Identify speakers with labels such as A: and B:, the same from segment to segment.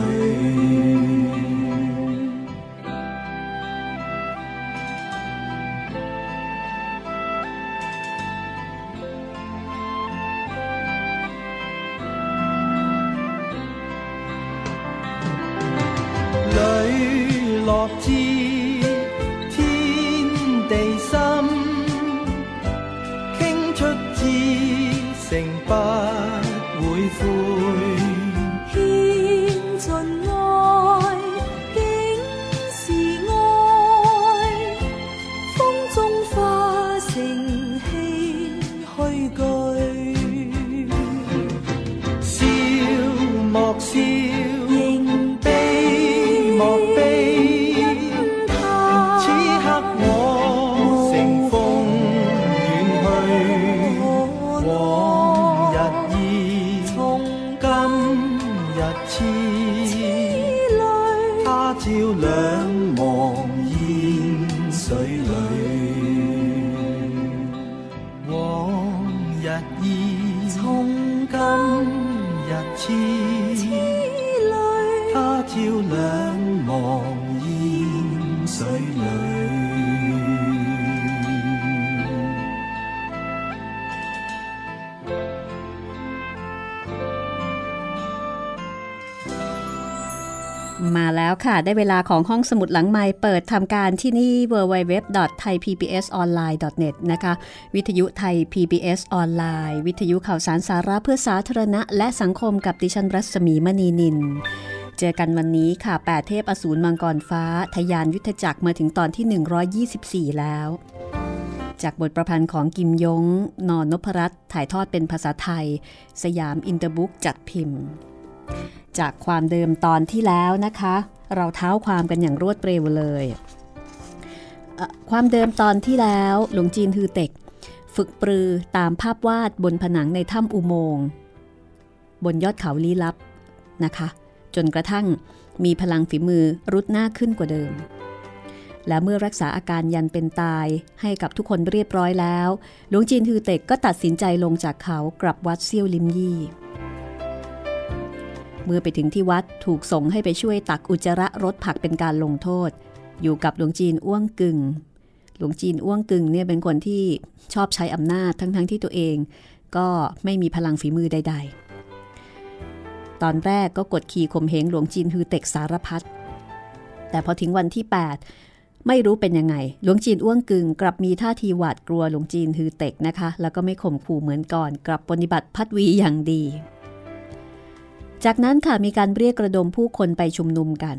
A: ค่ ได้เวลาของห้องสมุดหลังไมค์เปิดทำการที่นี่ www.thaipbsonline.net นะคะ วิทยุไทย PBS ออนไลน์ วิทยุข่าวสารสาระเพื่อสาธารณะ และสังคมกับดิฉันรัศมีมณีนิล เจอกันวันนี้ค่ะแปดเทพอสูรมังกรฟ้า ทยานยุทธจักรมาถึงตอนที่ 124 แล้ว จากบทประพันธ์ของกิมยง นอนนพรัตน์ถ่ายทอดเป็นภาษาไทย สยามอินเตอร์บุ๊กจัดพิมพ์ จากความเดิมตอนที่แล้วนะคะ เราเท้าความกันอย่างรวดเร็วเลย ความเดิมตอนที่แล้วหลวงจีนฮือเต็ก ฝึกปรือตามภาพวาดบนผนังในถ้ำอุโมงค์บนยอดเขาลี้ลับนะคะ จนกระทั่งมีพลังฝีมือรุดหน้าขึ้นกว่าเดิม และเมื่อรักษาอาการยันเป็นตายให้กับทุกคนเรียบร้อยแล้ว หลวงจีนฮือเต็กก็ตัดสินใจลงจากเขากลับวัดเซี่ยวลิมยี่ เมื่อไปถึงที่วัดถูกส่งให้ไปช่วยตักอุจจาระรถผักเป็นการลงโทษ อยู่กับหลวงจีนอ้วงกึ่งหลวงจีนอ้วงกึ่งเนี่ยเป็นคนที่ชอบใช้อำนาจทั้งๆทที่ตัวเอง ก็ไม่มีพลังฝีมือใด ๆ ตอนแรกก็กดขี่ข่มเหงหลวงจีนฮือเต็กสารพัดแต่พอถึงวันที่ 8 ไม่รู้เป็นยังไง หลวงจีนอ้วงกึ่งกลับมีท่าทีหวาดกลัวหลวงจีนฮือเต็กนะคะ แล้วก็ไม่ข่มขู่เหมือนก่อน กลับปฏิบัติพัดวีอย่างดี จากนั้นค่ะมีการเรียกกระดมผู้คนไปชุมนุมกัน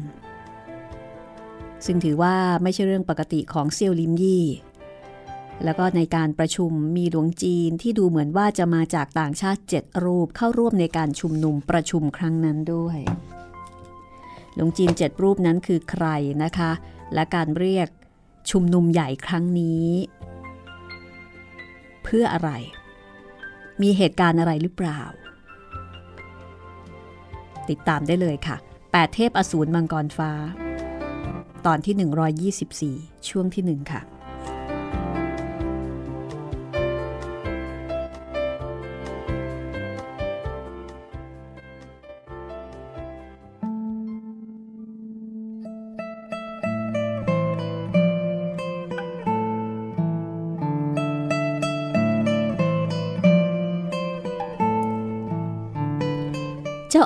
A: ซึ่งถือว่าไม่ใช่เรื่องปกติของเซียวลิมยี่ แล้วก็ในการประชุมมีหลวงจีนที่ดูเหมือนว่าจะมาจากต่างชาติเจ็ดรูปเข้าร่วมในการชุมนุมประชุมครั้งนั้นด้วย หลวงจีนเจ็ดรูปนั้นคือใครนะคะ และการเรียกชุมนุมใหญ่ครั้งนี้ เพื่ออะไร มีเหตุการณ์อะไรหรือเปล่า ติดตามได้เลยค่ะ 8 เทพอสูรมังกรฟ้า ตอนที่ 124 ช่วงที่ 1 ค่ะ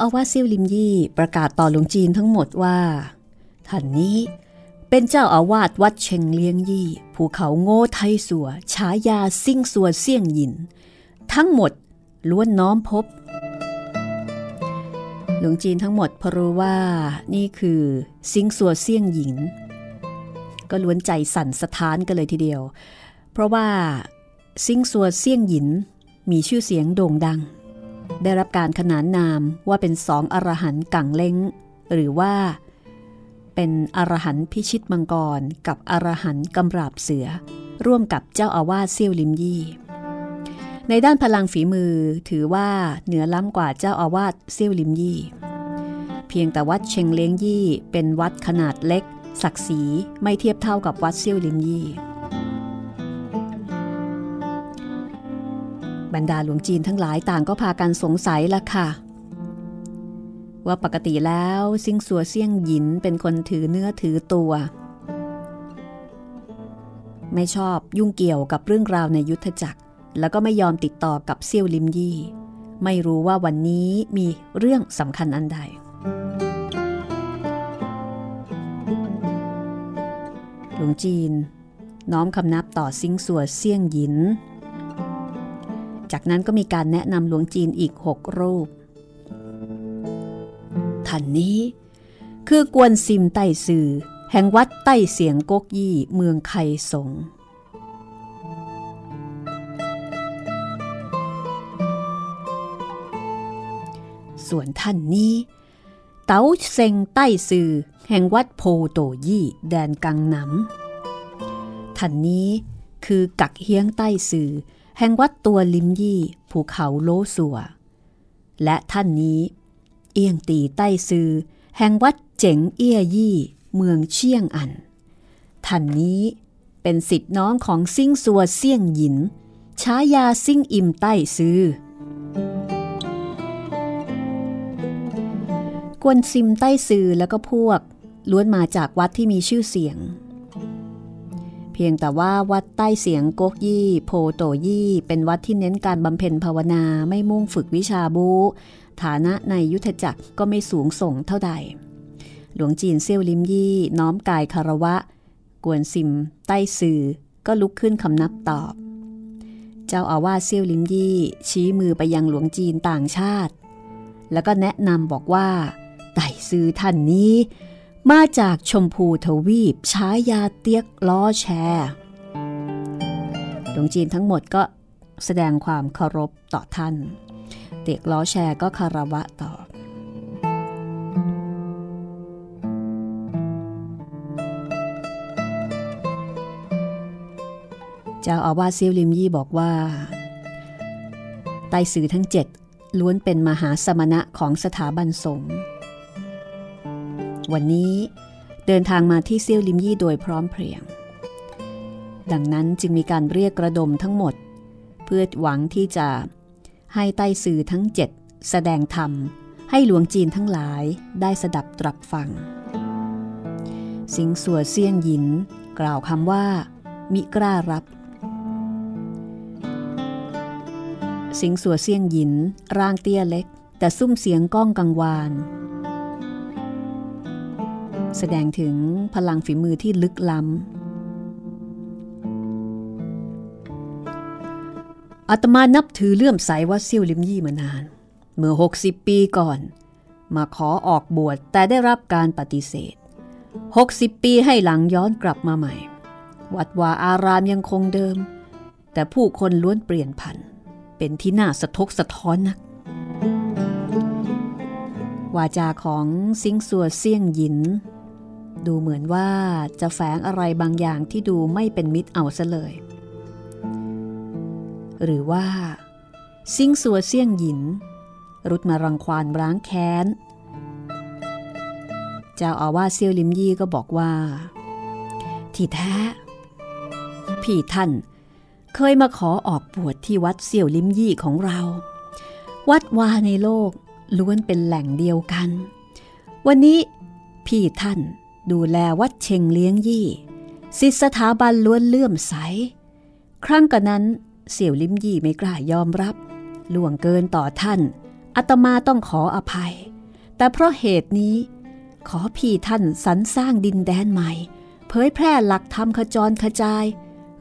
A: อาวาสเซี่ยวลิมยี่ประกาศต่อหลวงจีนทั้งหมดว่าท่านนี้เป็นเจ้าอาวาสวัดเชงเลียงยี่ภูเขาโง่ไทสัวฉายาซิ่งสัวเสี่ยงหยิน ทั้งหมดล้วนน้อมพบ หลวงจีนทั้งหมดพอรู้ว่านี่คือซิงสัวเสี่ยงหญิน ก็ล้วนใจสั่นสะท้านกันเลยทีเดียว เพราะว่าซิงสัวเสี่ยงหยินมีชื่อเสียงโด่งดัง ได้รับการขนานนามว่าเป็นสองอรหันต์กังเล้ง หรือว่า เป็นอรหันต์พิชิตมังกร กับอรหันต์กำราบเสือ ร่วมกับเจ้าอาวาสเซี่ยวลิมยี่ ในด้านพลังฝีมือถือว่าเหนือล้ำกว่าเจ้าอาวาสเซี่ยวลิมยี่ เพียงแต่วัดเชงเล้งยี่เป็นวัดขนาดเล็ก ศักดิ์ศรีไม่เทียบเท่ากับวัดเซี่ยวลิมยี่ บรรดาหลวงจีนทั้งหลายต่างก็พากันสงสัยละค่ะ ว่าปกติแล้วซิงสัวเซี่ยงหยินเป็นคนถือเนื้อถือตัว ไม่ชอบยุ่งเกี่ยวกับเรื่องราวในยุทธจักร แล้วก็ไม่ยอมติดต่อกับเซี่ยวลิมยี่ ไม่รู้ว่าวันนี้มีเรื่องสำคัญอันใดหลวงจีน น้อมคำนับต่อซิงสัวเซี่ยงหยิน จากนั้นก็มีการแนะนำหลวงจีนอีกหกรูป ท่านนี้คือกวนซิมไต้ซือแห่งวัดใต้เสียงกกยี่เมืองไคสง ส่วนท่านนี้ เต๋าเซงใต้ซือแห่งวัดโพโตยี่แดนกังหนำท่านนี้คือกักเฮียงใต้ซือ แห่งวัดตัวลิมยี่ภูเขาโลสัว และท่านนี้ เอียงตีใต้ซือ แห่งวัดเจ๋งเอี้ยยี่ เมืองเชียงอัน ท่านนี้เป็นสิทธิน้องของซิ่งสัวเซี่ยงหยินชายาซิ่งอิมใต้ซือกวนซิมใต้ซือแล้วก็พวกล้วนมาจากวัดที่มีชื่อเสียง เพียงแต่ว่าวัดใต้เสียงโกกยี่โพโตยี่ เป็นวัดที่เน้นการบำเพ็ญภาวนาไม่มุ่งฝึกวิชาบู ฐานะในยุทธจักรก็ไม่สูงส่งเท่าใด หลวงจีนเซี่ยวลิมยี่ น้อมกายคารวะ กวนซิม ใต้สื่อ ก็ลุกขึ้นคำนับตอบ เจ้าอาวาสเซี่ยวลิมยี่ ชี้มือไปยังหลวงจีนต่างชาติ แล้วก็แนะนำบอกว่าไต่ซือท่านนี้ มาจากชมพูทวีปช้ยาเตียกล้อแชร์หลวงจีนทั้งหมดก็แสดงความเคารพต่อท่าน เตียกล้อแชร์ก็คารวะตอบเจ้าอาวาสเซียวลิมยี่บอกว่า ไต้สื่อทั้งเจ็ดล้วนเป็นมหาสมณะของสถาบันสงฆ์ วันนี้เดินทางมาที่เซี่ยวลิมยี่โดยพร้อมเพรียง ดังนั้นจึงมีการเรียกกระดมทั้งหมด เพื่อหวังที่จะให้ใต้สื่อทั้งเจ็ดแสดงธรรม ให้หลวงจีนทั้งหลายได้สดับตรับฟัง สิงสัวเซียงหยิน กล่าวคำว่า มิกล้ารับ สิงสัวเซียงหยิน ร่างเตี้ยเล็ก แต่ซุ้มเสียงก้องกังวาน แสดงถึงพลังฝีมือที่ลึกล้ำอาตมานับถือเลื่อมใสว่าเซี่ยวลิมยี่มานาน เมื่อ 60 ปีก่อน มาขอออกบวชแต่ได้รับการปฏิเสธ 60 ปีให้หลังย้อนกลับมาใหม่ วัดวาอารามยังคงเดิม แต่ผู้คนล้วนเปลี่ยนผัน เป็นที่น่าสะทกสะท้อนนักววาจาของซิงสัวเซี่ยงหยิน ดูเหมือนว่าจะแฝงอะไรบางอย่างที่ดูไม่เป็นมิตรเอาซะเลย หรือว่า ซิงสัวเซี่ยงหยิน รุดมารังควานร้างแค้น เจ้าอาวาสเซียวลิมยี่ก็บอกว่า ที่แท้ พี่ท่าน เคยมาขอออกบวชที่วัดเสี่ยวลิมยี่ของเรา วัดวาในโลกล้วนเป็นแหล่งเดียวกัน วันนี้พี่ท่าน ดูแลวัดเชงเลี้ยงยี่สิสถาบันล้วนเลื่อมใส ครั้งกันนั้นเสี่ยวลิมยี่ไม่กล้ายอมรับ ล่วงเกินต่อท่านอาตมาต้องขออภัย แต่เพราะเหตุนี้ ขอพี่ท่านสรรสร้างดินแดนใหม่ เผยแพร่หลักธรรมขจรขจาย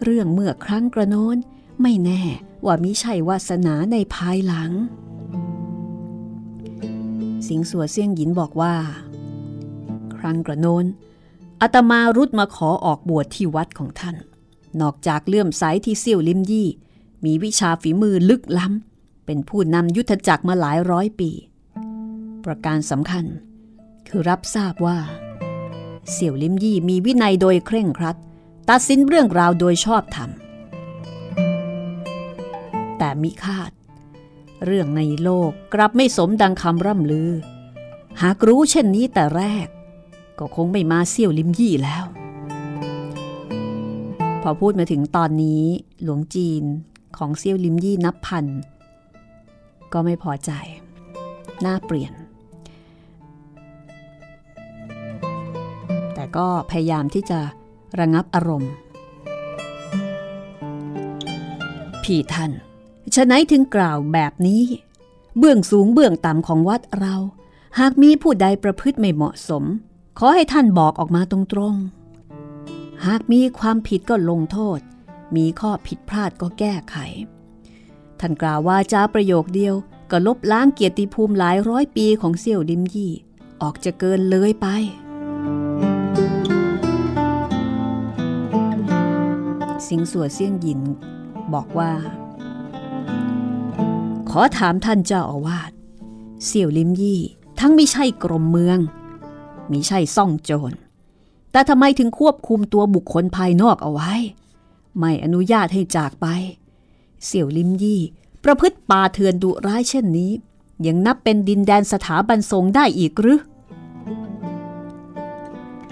A: เรื่องเมื่อครั้งกระโน้น ไม่แน่ว่ามิใช่วาสนาในภายหลัง สิงสัวเซี่ยงหยินบอกว่า รั้งกระโน้นอาตมารุดมาขอออกบวชที่วัดของท่าน นอกจากเลื่อมใสที่เซี่ยวลิมยี่ มีวิชาฝีมือลึกล้ำ เป็นผู้นำยุทธจักรมาหลายร้อยปี ประการสำคัญ คือรับทราบว่า เสี่ยวลิมยี่มีวินัยโดยเคร่งครัด ตัดสินเรื่องราวโดยชอบธรรม แต่มิคาด เรื่องในโลกกลับไม่สมดังคำร่ำลือ หากรู้เช่นนี้แต่แรก ก็คงไม่มาเสี่ยวลิมยี่แล้ว พอพูดมาถึงตอนนี้หลวงจีนของเซี่ยวลิมยี่นับพัน ก็ไม่พอใจ หน้าเปลี่ยน แต่ก็พยายามที่จะระงับอารมณ์ พี่ท่านฉะไหนถึงกล่าวแบบนี้ เบื้องสูงเบื้องต่ำของวัดเรา หากมีผู้ใดประพฤติไม่เหมาะสม ขอให้ท่านบอกออกมาตรงๆ หากมีความผิดก็ลงโทษ มีข้อผิดพลาดก็แก้ไข ท่านกล่าวว่าจาประโยคเดียวก็ลบล้างเกียรติภูมิหลายร้อยปีของเสี่ยวดิมยี่ ออกจะเกินเลยไป สิงสัวเสี่ยงหยินบอกว่า ขอถามท่านเจ้าอาวาสเสี่ยวลิมยี่ ทั้งไม่ใช่กรมเมือง มิใช่ซ่องโจร แต่ทำไมถึงควบคุมตัวบุคคลภายนอกเอาไว้ ไม่อนุญาตให้จากไป เสี่ยวลิมยี่ ประพฤติป่าเถื่อนดุร้ายเช่นนี้ ยังนับเป็นดินแดนสถาบันทรงได้อีกหรือ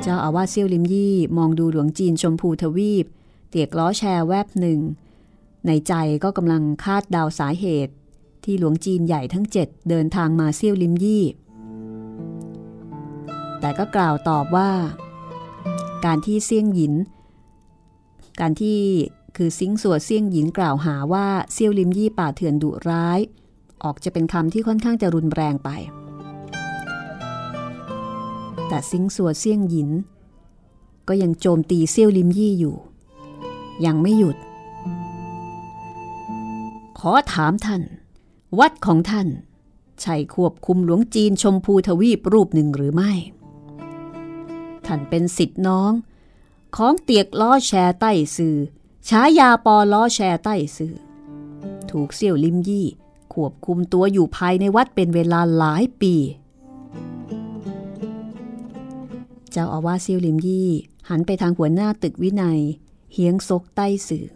A: เจ้าอาวาสเซี่ยวลิมยี่มองดูหลวงจีนชมพูทวีป เตียกล้อแชร์แวบหนึ่ง ในใจก็กำลังคาดเดาสาเหตุ ที่หลวงจีนใหญ่ทั้งเจ็ดเดินทางมาเซี่ยวลิมยี่ แต่ก็กล่าวตอบว่า การที่เซี่ยงหยิน การที่คือซิงสัวเซี่ยงหยินกล่าวหาว่าเซี่ยวลิมยี่ป่าเถื่อนดุร้าย ออกจะเป็นคำที่ค่อนข้างจะรุนแรงไป แต่ซิงสัวเซี่ยงหยิน ก็ยังโจมตีเซี่ยวลิมยี่อยู่ ยังไม่หยุด ขอถามท่าน วัดของท่านใช่ควบคุมหลวงจีนชมพูทวีปรูปหนึ่งหรือไม่ ท่านเป็นสิทธิน้อง ของเตียกล้อแชร์ใต้สื่อฉายาปอล้อแชร์ใต้สื่อ ถูกเซี่ยวลิมยี่ควบคุมตัวอยู่ภายในวัดเป็นเวลาหลายปี เจ้าอาวาสเซี่ยวลิมยี่ หันไปทางหัวหน้าตึกวินัย เฮียงซกใต้สื่อ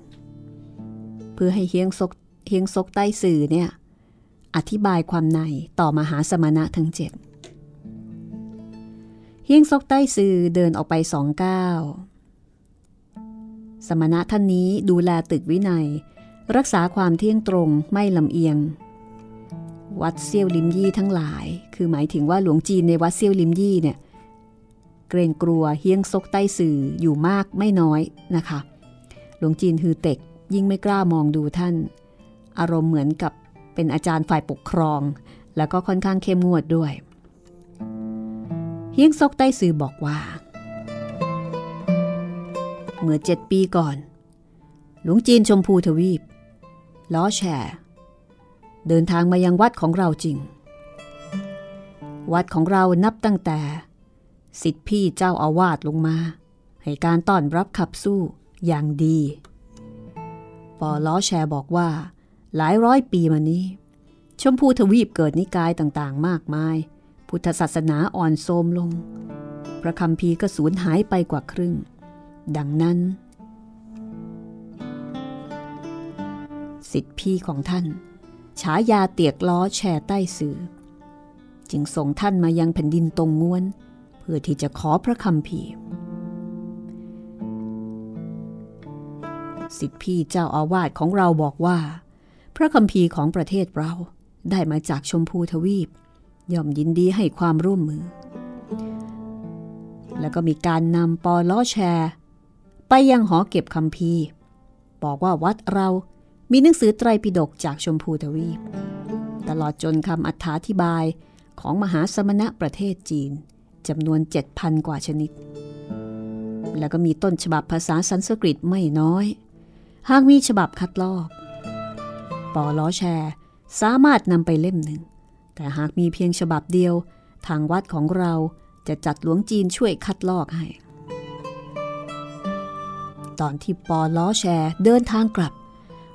A: เพื่อให้เฮียงซกเฮียงซกใต้สื่อเนี่ยอธิบายความในต่อมหาสมณะทั้งเจ็ด เฮียงซกใต้สื่อเดินออกไปสองก้าว สมณะท่านนี้ดูแลตึกวินัย รักษาความเที่ยงตรงไม่ลำเอียง วัดเซี่ยวลิมยี่ทั้งหลาย คือหมายถึงว่าหลวงจีนในวัดเซี่ยวลิมยี่เนี่ยเกรงกลัวเฮียงซกใต้สื่ออยู่มากไม่น้อยนะคะ หลวงจีนฮือเต็กยิ่งไม่กล้ามองดูท่าน อารมณ์เหมือนกับเป็นอาจารย์ฝ่ายปกครอง แล้วก็ค่อนข้างเข้มงวดด้วย เฮียงซกใต้สื่อบอกว่า เมื่อเจ็ดปีก่อน หลวงจีนชมพูทวีป ล้อแชร์เดินทางมายังวัดของเราจริง วัดของเรานับตั้งแต่ สิทธิพี่เจ้าอาวาสลงมา ให้การต้อนรับขับสู้อย่างดี ปอล้อแชร์บอกว่า หลายร้อยปีมานี้ ชมพูทวีปเกิดนิกายต่างๆ มากมาย พุทธศาสนาอ่อนโทมลง พระคำพีก็สูญหายไปกว่าครึ่ง ดังนั้น สิทธิพี่ของท่านฉายาเตียกล้อแช่ใต้สื่อ จึงส่งท่านมายังแผ่นดินตรงง้วน เพื่อที่จะขอพระคำพีสิทธิพี่เจ้าอาวาสของเราบอกว่า พระคำพีของประเทศเราได้มาจากชมพูทวีป ย่อมยินดีให้ความร่วมมือ แล้วก็มีการนำปอล้อแชร์ ไปยังหอเก็บคำพีบอกว่าวัดเรามีหนังสือไตรปิฎกจากชมพูทวีป ตลอดจนคำอธิบายของมหาสมณะประเทศจีนจำนวน 7,000 กว่าชนิด แล้วก็มีต้นฉบับภาษาสันสกฤตไม่น้อย หากมีฉบับคัดลอกปอล้อแชร์ สามารถนำไปเล่มหนึ่ง แต่หากมีเพียงฉบับเดียว ทางวัดของเราจะจัดหลวงจีนช่วยคัดลอกให้ ตอนที่ปอล้อแชร์เดินทางกลับ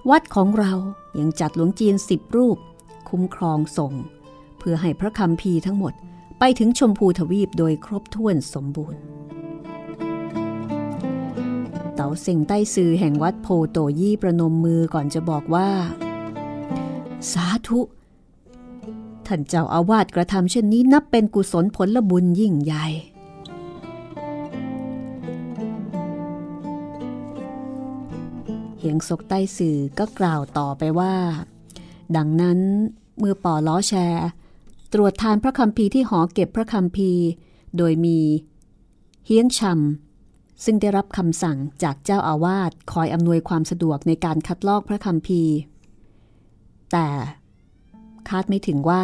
A: วัดของเรายังจัดหลวงจีนสิบรูป คุ้มครองส่ง เพื่อให้พระคำพีทั้งหมดไปถึงชมพูทวีปโดยครบถ้วนสมบูรณ์ เต๋าเซ็งใต้ซือแห่งวัดโพโตยี่ประนมมือก่อนจะบอกว่า สาธุ ท่านเจ้าอาวาสกระทำเช่นนี้นับเป็นกุศลผลบุญยิ่งใหญ่ เหียงศกใต้สื่อก็กล่าวต่อไปว่า ดังนั้นเมื่อปอล้อแชร์ ตรวจทานพระคำพีที่หอเก็บพระคำพีโดยมีเฮียงชำซึ่งได้รับคำสั่งจากเจ้าอาวาสคอยอำนวยความสะดวกในการคัดลอกพระคำพีแต่ คาดไม่ถึงว่า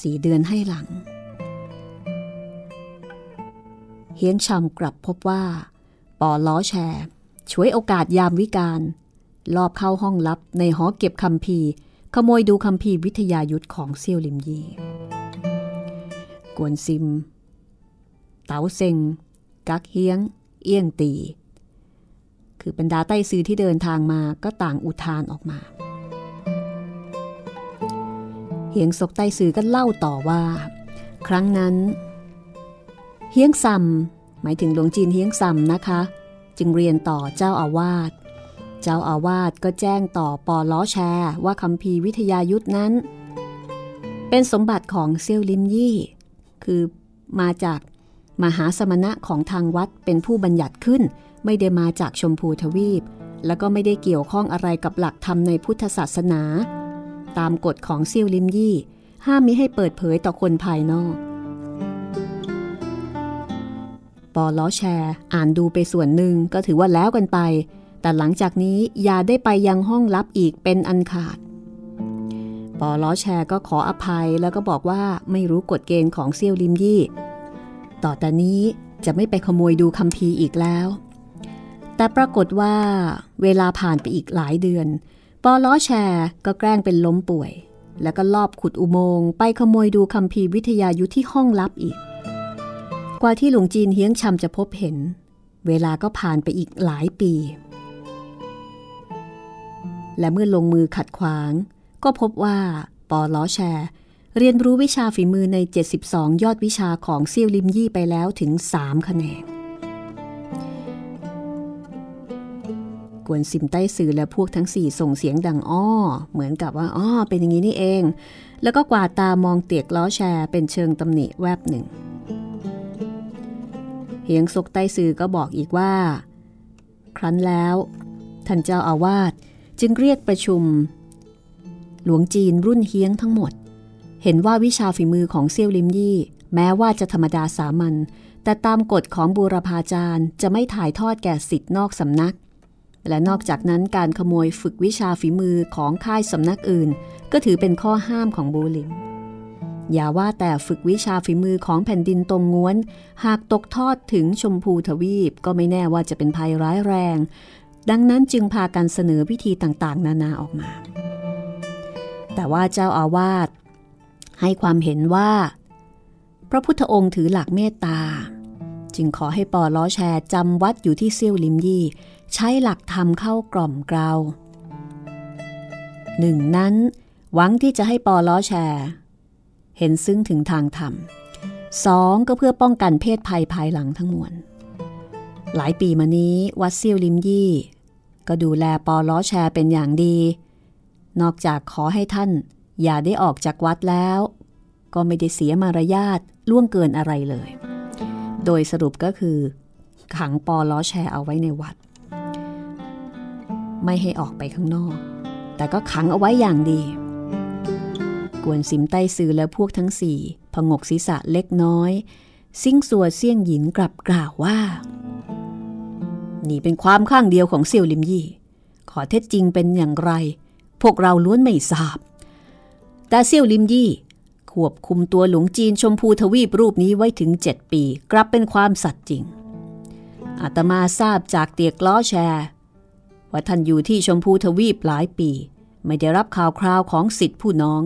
A: สี่เดือนให้หลัง เฮียงชำกลับพบว่าปอล้อแชร์ช่วยโอกาสยามวิการ ลอบเข้าห้องลับในหอเก็บคำพีขโมยดูคำพีวิทยายุทธของเซี่ยวลิมยี กวนซิม เต๋าเซงกักเฮียง เอี้ยงตี คือบรรดาใต้ซื้อที่เดินทางมาก็ต่างอุทานออกมา เฮียงศกใต้ซื้อก็เล่าต่อว่า ครั้งนั้น เฮียงซัมหมายถึงหลวงจีนเฮียงซัมนะคะ จึงเรียนต่อเจ้าอาวาสเจ้าอาวาสก็แจ้งต่อปอล้อแชร์ว่าคำพีวิทยายุทธนั้น เป็นสมบัติของเซียวลิมยี่ คือมาจากมหาสมณะของทางวัดเป็นผู้บัญญัติขึ้น ไม่ได้มาจากชมพูทวีป แล้วก็ไม่ได้เกี่ยวข้องอะไรกับหลักธรรมในพุทธศาสนา ตามกฎของเซียวลิมยี่ ห้ามมิให้เปิดเผยต่อคนภายนอก ปอล้อแชร์อ่านดูไปส่วนหนึ่งก็ถือว่าแล้วกันไป แต่หลังจากนี้อย่าได้ไปยังห้องลับอีกเป็นอันขาด ปอล้อแชร์ก็ขออภัยแล้วก็บอกว่าไม่รู้กฎเกณฑ์ของเซียวลิมยี่ ต่อแต่นี้จะไม่ไปขโมยดูคำพีร์อีกแล้วแต่ปรากฏว่าเวลาผ่านไปอีกหลายเดือน ปอล้อแชร์ก็แกล้งเป็นล้มป่วย แล้วก็ลอบขุดอุโมงค์ไปขโมยดูคำพีวิทยายุทธที่ห้องลับอีก กว่าที่หลวงจีนเฮียงชำจะพบเห็น เวลาก็ผ่านไปอีกหลายปี และเมื่อลงมือขัดขวาง ก็พบว่าปอล้อแชร์เรียนรู้วิชาฝีมือใน 72 ยอดวิชาของเซี่ยวลิมยี่ไปแล้วถึง 3 คะแนน กวนซิมใต้สื่อและพวกทั้งสี่ส่งเสียงดังอ้อ เหมือนกับว่าอ้อเป็นอย่างนี้นี่เอง แล้วก็กวาดตามองเตียกล้อแชร์เป็นเชิงตำหนิแวบหนึ่ง เฮียงซกใต้สื่อก็บอกอีกว่า ครั้นแล้ว ท่านเจ้าอาวาสจึงเรียกประชุม หลวงจีนรุ่นเฮียงทั้งหมด เห็นว่าวิชาฝีมือของเซี่ยวลิมยี่ แม้ว่าจะธรรมดาสามัญแต่ตามกฎของบูรพาจารย์จะไม่ถ่ายทอดแก่สิทธิ์นอกสำนัก และนอกจากนั้นการขโมยฝึกวิชาฝีมือของค่ายสำนักอื่น ก็ถือเป็นข้อห้ามของบูลิมอย่าว่าแต่ฝึกวิชาฝีมือของแผ่นดินตรงง้วน หากตกทอดถึงชมพูทวีปก็ไม่แน่ว่าจะเป็นภัยร้ายแรง ดังนั้นจึงพากันเสนอวิธีต่างๆ นานาออกมา แต่ว่าเจ้าอาวาสให้ความเห็นว่า พระพุทธองค์ถือหลักเมตตา จึงขอให้ปอล้อแชร์จำวัดอยู่ที่เซี่ยวลิมยี่ ใช้หลักธรรมเข้ากล่อมเกลาหนึ่งนั้น หวังที่จะให้ปอล้อแชร์ เห็นซึ้งถึงทางธรรมสองก็เพื่อป้องกันเพศภัยภายหลังทั้งมวลหลายปีมานี้วัดเซี่ยวลิมยี่ ก็ดูแลปอล้อแชร์เป็นอย่างดี นอกจากขอให้ท่าน อย่าได้ออกจากวัดแล้ว ก็ไม่ได้เสียมารยาทล่วงเกินอะไรเลย โดยสรุปก็คือขังปอล้อแชร์เอาไว้ในวัด ไม่ให้ออกไปข้างนอก แต่ก็ขังเอาไว้อย่างดี กวนสิมใต้ซือและพวกทั้งสี่พงกศีรษะเล็กน้อย ซิ่งสัวเสี่ยงหยินกลับกล่าวว่า นี่เป็นความข้างเดียวของเซียวลิมยี่ ขอเท็จจริงเป็นอย่างไร พวกเราล้วนไม่ทราบ แต่เซียวลิมยี่ ควบคุมตัวหลวงจีนชมพูทวีปรูปนี้ไว้ถึงเจ็ดปี กลับเป็นความสัตย์จริง อาตมาทราบจากเตียกล้อแชร์ ว่าท่านอยู่ที่ชมพูทวีปหลายปี ไม่ได้รับข่าวคราวของสิทธิผู้น้อง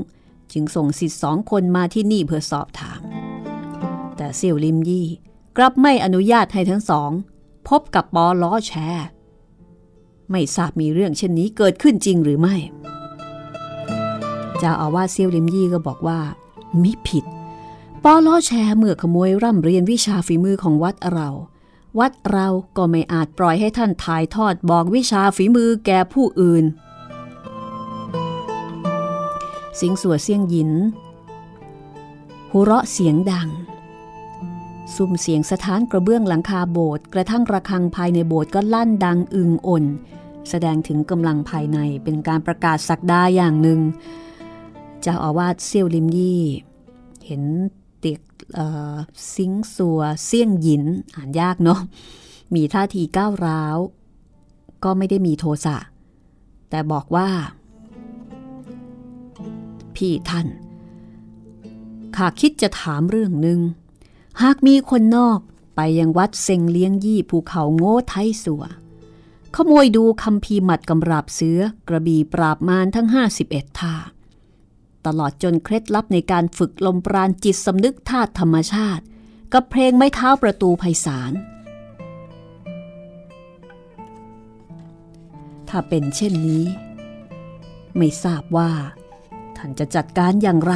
A: จึงส่งสิทธิสองคนมาที่นี่เพื่อสอบถาม แต่เซียวลิมยี่กลับไม่อนุญาตให้ทั้งสอง พบกับปอล้อแชร์ ไม่ทราบมีเรื่องเช่นนี้เกิดขึ้นจริงหรือไม่เจ้าอาวาสเซียวลิมยี่ก็บอกว่า มิผิดปอล้อแชร์เมื่อขโมยร่ำเรียนวิชาฝีมือของวัดเรา วัดเราก็ไม่อาจปล่อยให้ท่านถ่ายทอดบอกวิชาฝีมือแก่ผู้อื่น สิงสัวเสียงหยินหัวเราะเสียงดังซุ่มเสียงสถานกระเบื้องหลังคาโบสถ์กระทั่งระฆังภายในโบสถ์ก็ลั่นดังอึงอ่นแสดงถึงกำลังภายในเป็นการประกาศสักดาอย่างหนึ่ง เจ้าอาวาสเซี่ยวลิมยี่ เห็นเตียกซิงสัวเสี่ยงหยินอ่านยากเนาะมีท่าทีก้าวร้าว ก็ไม่ได้มีโทสะ แต่บอกว่า พี่ท่านข้าคิดจะถามเรื่องหนึ่ง หากมีคนนอกไปยังวัดเซงเลี้ยงยี่ภูเขาโง่ไทสัว ขโมยดูคำพีหมัดกำราบเสือกระบี่ปราบมารทั้ง 51ท่า ตลอดจนเคล็ดลับในการฝึกลมปราณจิตสำนึกธาตุธรรมชาติ กับเพลงไม้เท้าประตูไพศาล ถ้าเป็นเช่นนี้ ไม่ทราบว่า ท่านจะจัดการอย่างไร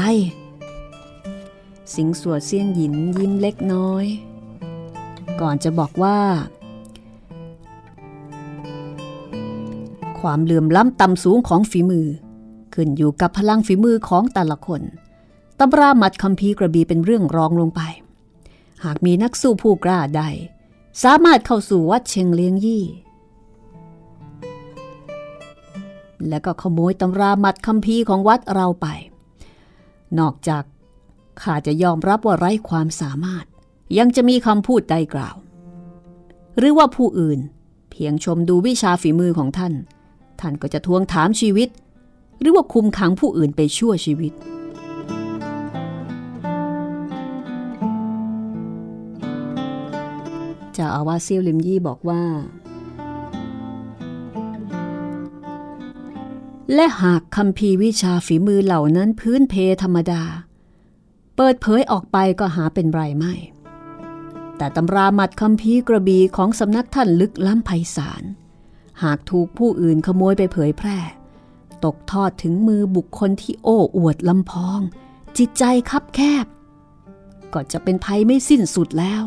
A: สิงสวดเสียงหยินยิ้มเล็กน้อย ก่อนจะบอกว่าความเหลื่อมล้ำต่ำสูงของฝีมือ ขึ้นอยู่กับพลังฝีมือของแต่ละคนตำรามัดคำพีกระบีเป็นเรื่องรองลงไป หากมีนักสู้ผู้กล้าใด สามารถเข้าสู่วัดเชงเลียงยี่ และก็ขโมยตำรามัดคำพีของวัดเราไป นอกจากข้าจะยอมรับว่าไร้ความสามารถ ยังจะมีคำพูดใดกล่าว หรือว่าผู้อื่นเพียงชมดูวิชาฝีมือของท่าน ท่านก็จะทวงถามชีวิต หรือว่าคุมขังผู้อื่นไปชั่วชีวิตเจ้าอาวาสเซียลิมยี่บอกว่า และหากคำพีวิชาฝีมือเหล่านั้นพื้นเพธรรมดา เปิดเผยออกไปก็หาเป็นไรไม่ แต่ตำรามัดคำพีกระบีของสำนักท่านลึกล้ำไพศาล หากถูกผู้อื่นขโมยไปเผยแพร่ ตกทอดถึงมือบุคคลที่โอ้อวดลำพอง จิตใจคับแคบ ก็จะเป็นภัยไม่สิ้นสุดแล้ว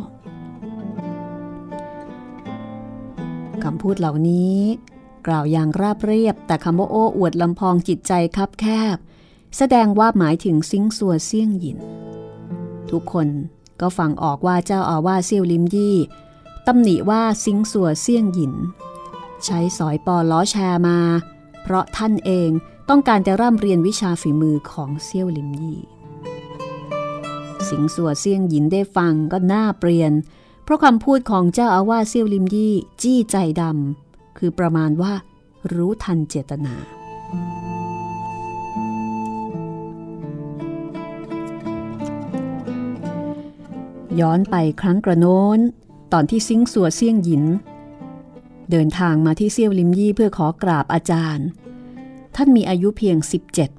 A: คำพูดเหล่านี้ กล่าวอย่างราบเรียบ แต่คำว่าโอ้อวดลำพองจิตใจคับแคบ แสดงว่าหมายถึงซิงสัวเซี่ยงหยิน ทุกคนก็ฟังออกว่าเจ้าอาว่าเซี่ยวลิมยี่ตำหนิว่าซิงสัวเซี่ยงหยิน ใช้สอยปอล้อแชร์มา เพราะท่านเองต้องการจะร่ำเรียนวิชาฝีมือของเซี่ยวลิมยี่ สิงสัวเซี่ยงหยินได้ฟังก็น่าเปลี่ยน เพราะคำพูดของเจ้าอาวาสเซี่ยวลิมยี่จี้ใจดำคือประมาณว่า รู้ทันเจตนาย้อนไปครั้งกระโน้น ตอนที่ซิงสัวเซี่ยงหยิน เดินทางมาที่เซี่ยวลิมยี่เพื่อขอกราบอาจารย์ ท่านมีอายุเพียง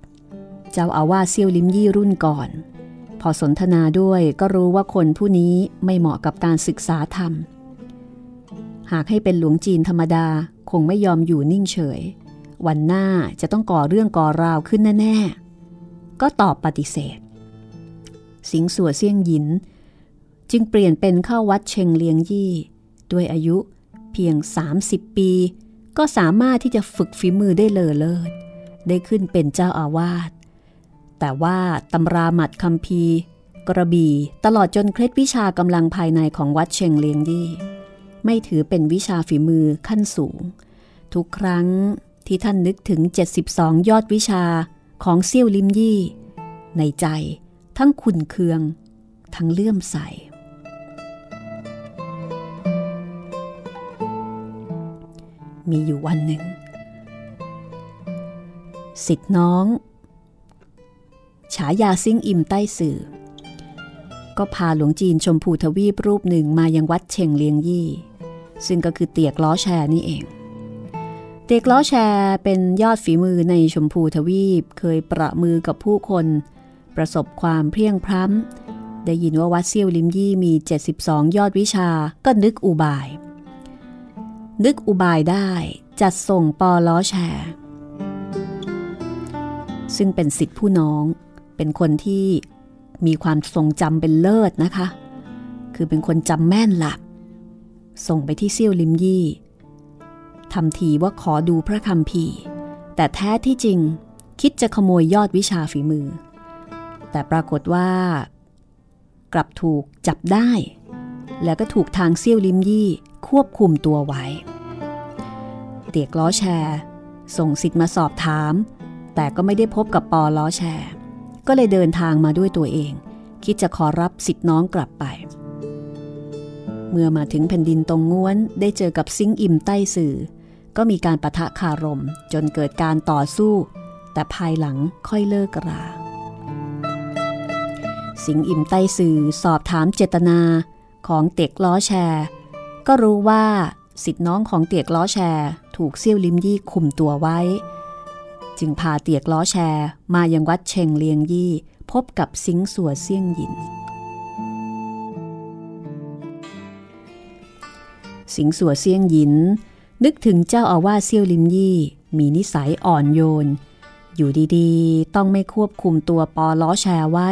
A: 17 เจ้าอาวาสเซี่ยวลิมยี่รุ่นก่อน พอสนทนาด้วยก็รู้ว่าคนผู้นี้ไม่เหมาะกับการศึกษาธรรม หากให้เป็นหลวงจีนธรรมดาคงไม่ยอมอยู่นิ่งเฉย วันหน้าจะต้องก่อเรื่องก่อราวขึ้นแน่ๆ ก็ตอบปฏิเสธ สิงสัวเซี่ยงหยิน จึงเปลี่ยนเป็นเข้าวัดเชงเลียงยี่ ด้วยอายุ เพียง 30 ปี ก็สามารถที่จะฝึกฝีมือได้เลอเลิศได้ขึ้นเป็นเจ้าอาวาส แต่ว่าตำราหมัดคำพีกระบี่ตลอดจนเคล็ดวิชากำลังภายในของวัดเชงเลียงยี่ไม่ถือเป็นวิชาฝีมือขั้นสูง ทุกครั้งที่ท่านนึกถึง 72 ยอดวิชาของเซี่ยวลิมยี่ ในใจทั้งขุนเคือง ทั้งเลื่อมใส มีอยู่วันหนึ่งสิทธิน้อง ฉายาซิ่งอิมใต้สื่อ ก็พาหลวงจีนชมพูทวีปรูปหนึ่งมายังวัดเชงเลียงยี่ ซึ่งก็คือเตียกล้อแชร์นี่เอง เตียกล้อแชร์เป็นยอดฝีมือในชมพูทวีปเคยประมือกับผู้คน ประสบความเพียงพร้ำได้ยินว่าวัดเซี่ยวลิมยี่มี 72 ยอดวิชาก็นึกอุบาย นึกอุบายได้จัดส่งปอล้อแชร์ ซึ่งเป็นสิทธิผู้น้อง เป็นคนที่มีความทรงจำเป็นเลิศนะคะ คือเป็นคนจำแม่นหลัก ส่งไปที่เซี่ยวลิมยี่ทำทีว่าขอดูพระคำพีแต่แท้ที่จริงคิดจะขโมยยอดวิชาฝีมือ แต่ปรากฏว่า กลับถูกจับได้ แล้วก็ถูกทางเซี่ยวลิมยี่ ควบคุมตัวไว้ เตียกล้อแชร์ ส่งสิทธิ์มาสอบถาม แต่ก็ไม่ได้พบกับปอล้อแชร์ ก็เลยเดินทางมาด้วยตัวเอง คิดจะขอรับสิทธิ์น้องกลับไป เมื่อมาถึงแผ่นดินตรงง้วนได้เจอกับซิงอิมใต้สื่อ ก็มีการประทะคารม จนเกิดการต่อสู้ แต่ภายหลังค่อยเลิกราสิงอิมใต้สื่อสอบถามเจตนาของเตียกล้อแชร์ ก็รู้ว่าสิทธิ์น้องของเตียกล้อแชร์ ถูกเซี่ยวลิมยี่คุมตัวไว้ จึงพาเตียกล้อแชร์ มายังวัดเชงเลียงยี่ พบกับสิงสัวเซี่ยงหยิน สิงสัวเซี่ยงหยิน นึกถึงเจ้าอาวาสเซี่ยวลิมยี่ มีนิสัยอ่อนโยน อยู่ดีๆ ต้องไม่ควบคุมตัวปอล้อแชร์ไว้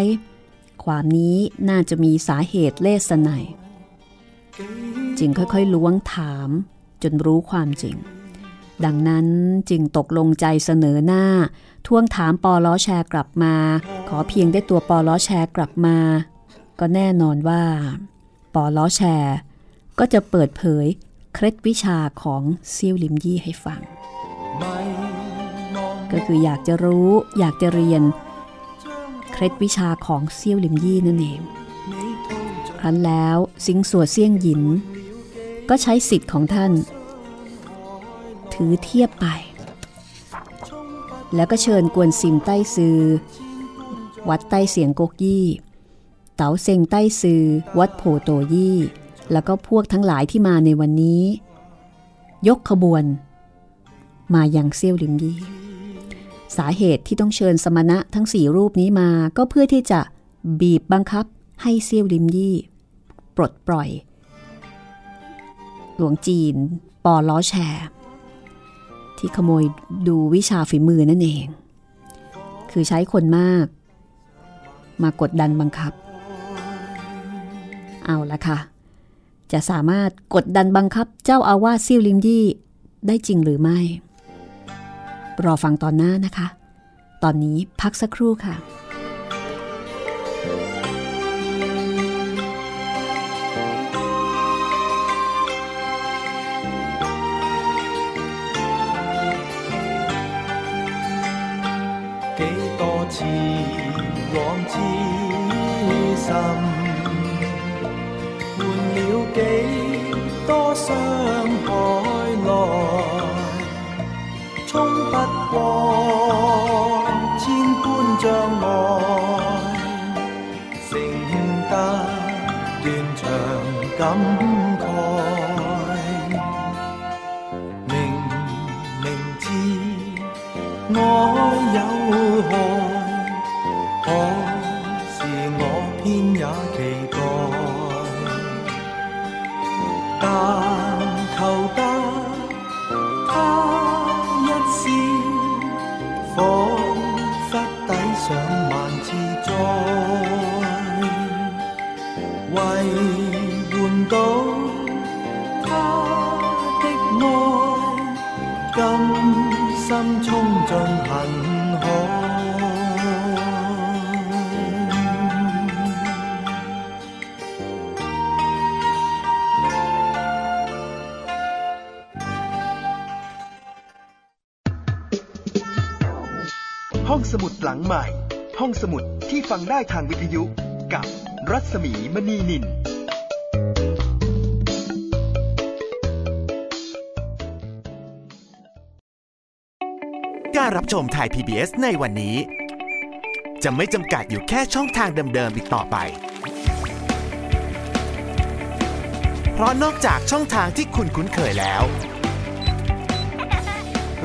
A: ความนี้น่าจะมีสาเหตุเล่สไน จึงค่อยๆล้วงถามจนรู้ความจริง ดังนั้นจึงตกลงใจเสนอหน้าทวงถามปอล้อแชร์กลับมา ขอเพียงได้ตัวปอล้อแชร์กลับมา ก็แน่นอนว่า ปอล้อแชร์ก็จะเปิดเผยเคล็ดวิชาของเซียวลิมยี่ให้ฟัง ก็คืออยากจะรู้อยากจะเรียน เคล็ดวิชาของเซียวลิมยี่นั่นเอง ครั้นแล้วสิงสัวเซี่ยงหยิน ก็ใช้สิทธิ์ของท่าน ถือเทียบไป แล้วก็เชิญกวนซิมใต้ซือ วัดใต้เสียงกกยี่เต๋าเซงใต้ซือ วัดโพโตยี่ แล้วก็พวกทั้งหลายที่มาในวันนี้ ยกขบวน มายังเซี่ยวลิมยี่สาเหตุที่ต้องเชิญสมณะทั้งสี่รูปนี้มาก็เพื่อที่จะบีบบังคับให้เซี่ยวลิมยี่ ปลดปล่อย หลวงจีน ปอล้อแชร์ ที่ขโมยดูวิชาฝีมือนั่นเอง คือใช้คนมาก มากดดันบังคับ เอาละค่ะ จะสามารถกดดันบังคับเจ้าอาวาสซิ่วลิมยี่ได้จริงหรือไม่ รอฟังตอนหน้านะคะ ตอนนี้พักสักครู่ค่ะ
B: 痴心。换了几多伤害来冲不过
C: ห้องสมุดหลังใหม่ ห้องสมุดที่ฟังได้ทางวิทยุ กับรัศมีมณีนิน
D: การรับชมไทย PBS ในวันนี้ จะไม่จำกัดอยู่แค่ช่องทางเดิมๆอีกต่อไป เพราะนอกจากช่องทางที่คุณคุ้นเคยแล้ว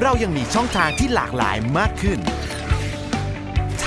D: เรายังมีช่องทางที่หลากหลายมากขึ้น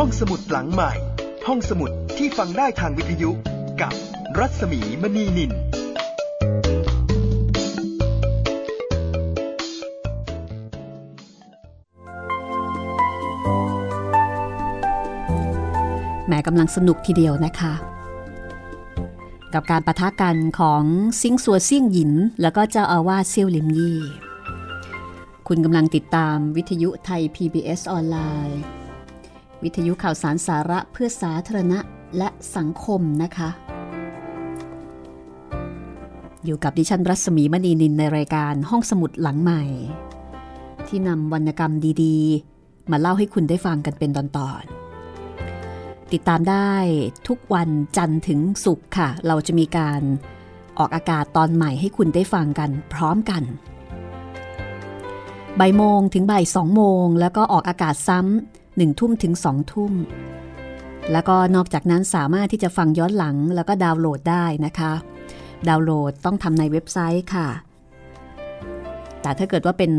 C: ห้องสมุดหลังใหม่ ห้องสมุดที่ฟังได้ทางวิทยุกับรัศมีมณีนิน
A: แหมกำลังสนุกทีเดียวนะคะ กับการประทะกันของซิงสัวเซี่ยงหยิน แล้วก็เจ้าอาวาสเซี่ยวลิมยี่ คุณกำลังติดตามวิทยุไทย PBS ออนไลน์ วิทยุข่าวสารสาระเพื่อสาธารณะและสังคมนะคะ อยู่กับดิฉันรัศมีมณีนินในรายการห้องสมุดหลังใหม่ ที่นำวรรณกรรมดีๆ มาเล่าให้คุณได้ฟังกันเป็นตอนๆ ติดตามได้ทุกวันจันทร์ถึงศุกร์ค่ะ เราจะมีการออกอากาศตอนใหม่ให้คุณได้ฟังกันพร้อมกันบ่ายโมงถึงบ่ายสองโมง แล้วก็ออกอากาศซ้ำ หนึ่งทุ่มถึงสองทุ่ม แล้วก็นอกจากนั้นสามารถที่จะฟังย้อนหลังแล้วก็ดาวน์โหลดได้นะคะ ดาวน์โหลดต้องทำในเว็บไซต์ค่ะ แต่ถ้าเกิดว่าเป็น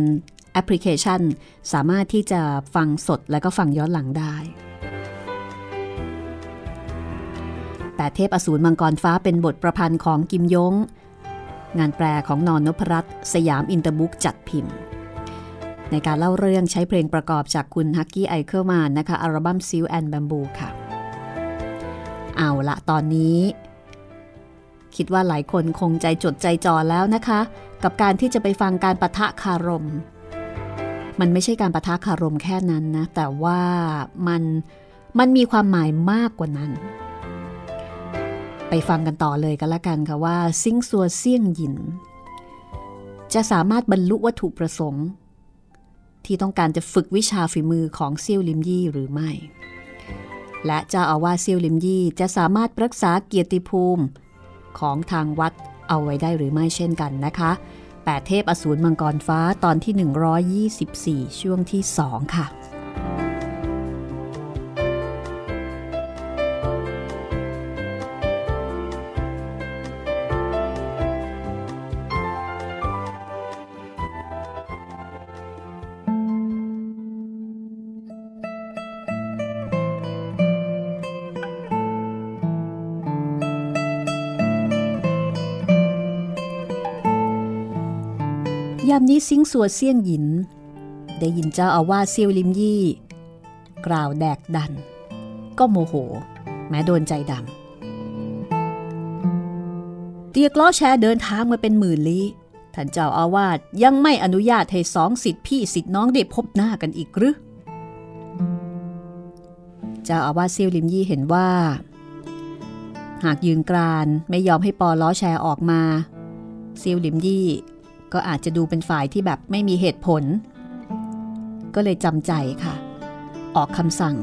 A: แอปพลิเคชัน สามารถที่จะฟังสดแล้วก็ฟังย้อนหลังได้แปดเทพอสูรมังกรฟ้าเป็นบทประพันธ์ของกิมยง งานแปลของนอนนพรัตน์สยามอินเตอร์บุ๊กจัดพิมพ์ ในการเล่าเรื่องใช้เพลงประกอบจากคุณ Hucky Eichelmann นะคะอัลบั้ม Silk and Bamboo ค่ะ เอาละตอนนี้ คิดว่าหลายคนคงใจจดใจจ่อแล้วนะคะ กับการที่จะไปฟังการประทะคารม มันไม่ใช่การประทะคารมแค่นั้นนะ แต่ว่ามันมันมีความหมายมากกว่านั้น ไปฟังกันต่อเลยกันละกันค่ะว่าซิงซัวเซี่ยงหยิน จะสามารถบรรลุวัตถุประสงค์ ที่ต้องการจะฝึกวิชาฝีมือของเซี่ยวลิมยี่หรือไม่ และเจ้าอาวาสเซี่ยวลิมยี่จะสามารถรักษาเกียรติภูมิของทางวัดเอาไว้ได้หรือไม่เช่นกันนะคะแปดเทพอสูรมังกรฟ้าตอนที่ 124 ช่วงที่ 2 ค่ะ ยามนี้ซิงสัวเซียงหยิน ได้ยินเจ้าอาวาสเซียวลิมยี่ กล่าวแดกดัน ก็โมโห แม้โดนใจดำเตียกล้อแชร์เดินทางมาเป็นหมื่นลี้ท่านเจ้าอาวาสยังไม่อนุญาตให้สองสิทธิพี่สิทธิน้องได้พบหน้ากันอีกหรือเจ้าอาวาสเซียวลิมยี่เห็นว่า หากยืนกรานไม่ยอมให้ปอล้อแชร์ออกมาเซียวลิมยี่ ก็อาจจะดูเป็นฝ่ายที่แบบไม่มีเหตุผล ก็เลยจำใจค่ะ ออกคำสั่ง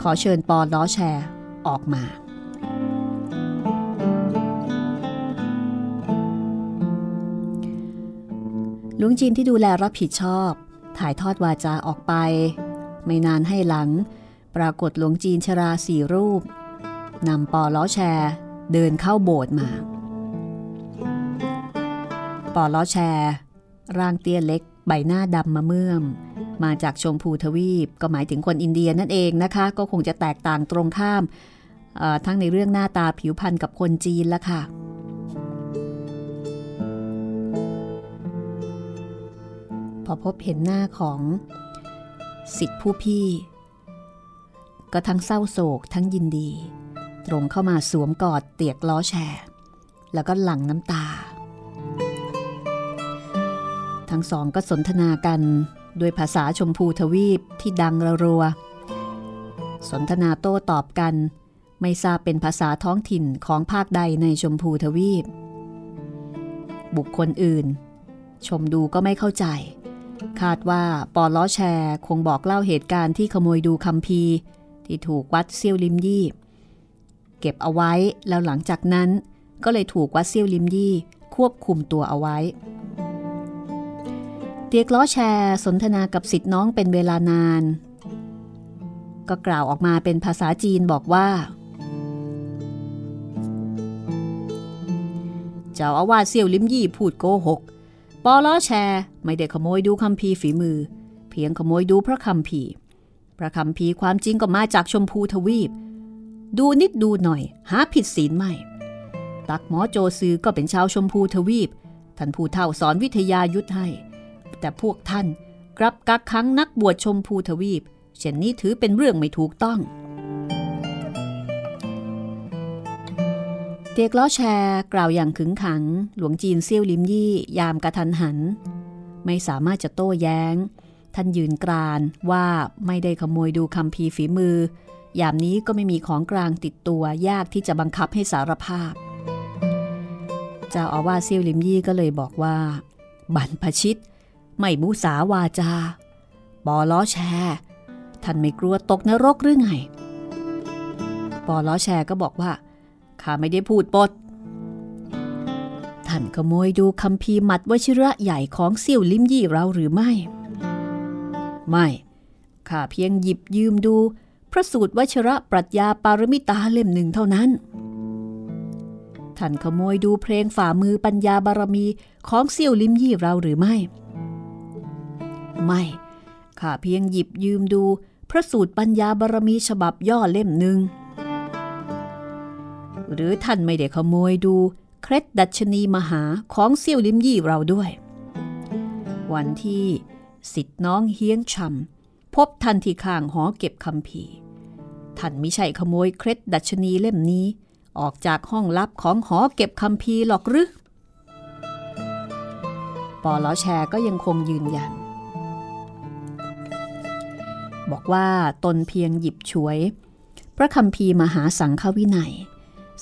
A: ขอเชิญปอล้อแชร์ออกมา ลุงจีนที่ดูแลรับผิดชอบ ถ่ายทอดวาจาออกไป ไม่นานให้หลัง ปรากฏหลวงจีนชราสี่รูปนำปอล้อแชร์เดินเข้าโบสถ์มา ปอล้อแชร์ร่างเตี้ยเล็ก ใบหน้าดำมาเมื่อม มาจากชมพูทวีป ก็หมายถึงคนอินเดียนั่นเองนะคะ ก็คงจะแตกต่างตรงข้าม ทั้งในเรื่องหน้าตาผิวพรรณกับคนจีนละค่ะ พอพบเห็นหน้าของสิทธิผู้พี่ ก็ทั้งเศร้าโศกทั้งยินดี ตรงเข้ามาสวมกอดเตียกล้อแชร์ แล้วก็หลั่งน้ำตา ทั้งสองก็สนทนากันด้วยภาษาชมพูทวีปที่ดังระรัว สนทนาโต้ตอบกัน ไม่ทราบเป็นภาษาท้องถิ่นของภาคใดในชมพูทวีป บุคคลอื่น ชมดูก็ไม่เข้าใจ คาดว่าปอล้อแชร์คงบอกเล่าเหตุการณ์ที่ขโมยดูคำพีที่ถูกวัดเซี่ยวลิมยี่ เก็บเอาไว้แล้วหลังจากนั้นก็เลยถูกวัดเซี่ยวลิมยี่ควบคุมตัวเอาไว้ เตียกล้อแชร์สนทนากับสิทธิ์น้องเป็นเวลานาน ก็กล่าวออกมาเป็นภาษาจีนบอกว่า เจ้าอาวาสเสี่ยวลิมยี่พูดโกหก ปอล้อแชร์ไม่ได้ขโมยดูคำพีฝีมือ เพียงขโมยดูพระคำพีพระคำพีความจริงก็มาจากชมพูทวีป ดูนิดดูหน่อย หาผิดศีลไม่ ตักหมอโจซือก็เป็นชาวชมพูทวีป ท่านผู้เฒ่าสอนวิทยายุทธให้ แต่พวกท่านกลับกักขังนักบวชชมพูทวีป เช่นนี้ถือเป็นเรื่องไม่ถูกต้อง เตียกล้อแชร์กล่าวอย่างขึงขัง หลวงจีนเซี่ยวลิมยี่ยามกระทันหัน ไม่สามารถจะโต้แย้ง ท่านยืนกรานว่าไม่ได้ขโมยดูคำพีฝีมือ ยามนี้ก็ไม่มีของกลางติดตัวยากที่จะบังคับให้สารภาพ เจ้าอาวาสเซี่ยวลิมยี่ก็เลยบอกว่าบัรพชิต ไม่มุสาวาจาปอล้อแชร์ท่านไม่กลัวตกนรกหรือไงปอล้อแชร์ก็บอกว่าข้าไม่ได้พูดปด ท่านขโมยดูคำพีมัดวชิระใหญ่ของเซี่ยวลิมยี่เราหรือไม่ ไม่ข้าเพียงหยิบยืมดู พระสูตรวชิระปรัชญาปารมิตาเล่มหนึ่งเท่านั้น ท่านขโมยดูเพลงฝ่ามือปัญญาบารมีของเซี่ยวลิมยี่เราหรือไม่ ไม่ ข้าเพียงหยิบยืมดู พระสูตรปัญญาบารมีฉบับย่อเล่มหนึ่ง หรือท่านไม่ได้ขโมยดู เคร็ดดัชนีมหาของเซี่ยวลิมยี่เราด้วย วันที่สิทธิน้องเฮียงชำพบท่านที่ข้างหอเก็บคำพีท่านม่ใช่ขโมยเคร็ดดัชนีเล่มนี้ ออกจากห้องลับของหอเก็บคำพีหรอกหรือปอล้อแชร์ก็ยังคงยืนยัน บอกว่าตนเพียงหยิบฉวย พระคำพีมหาสังฆวินัย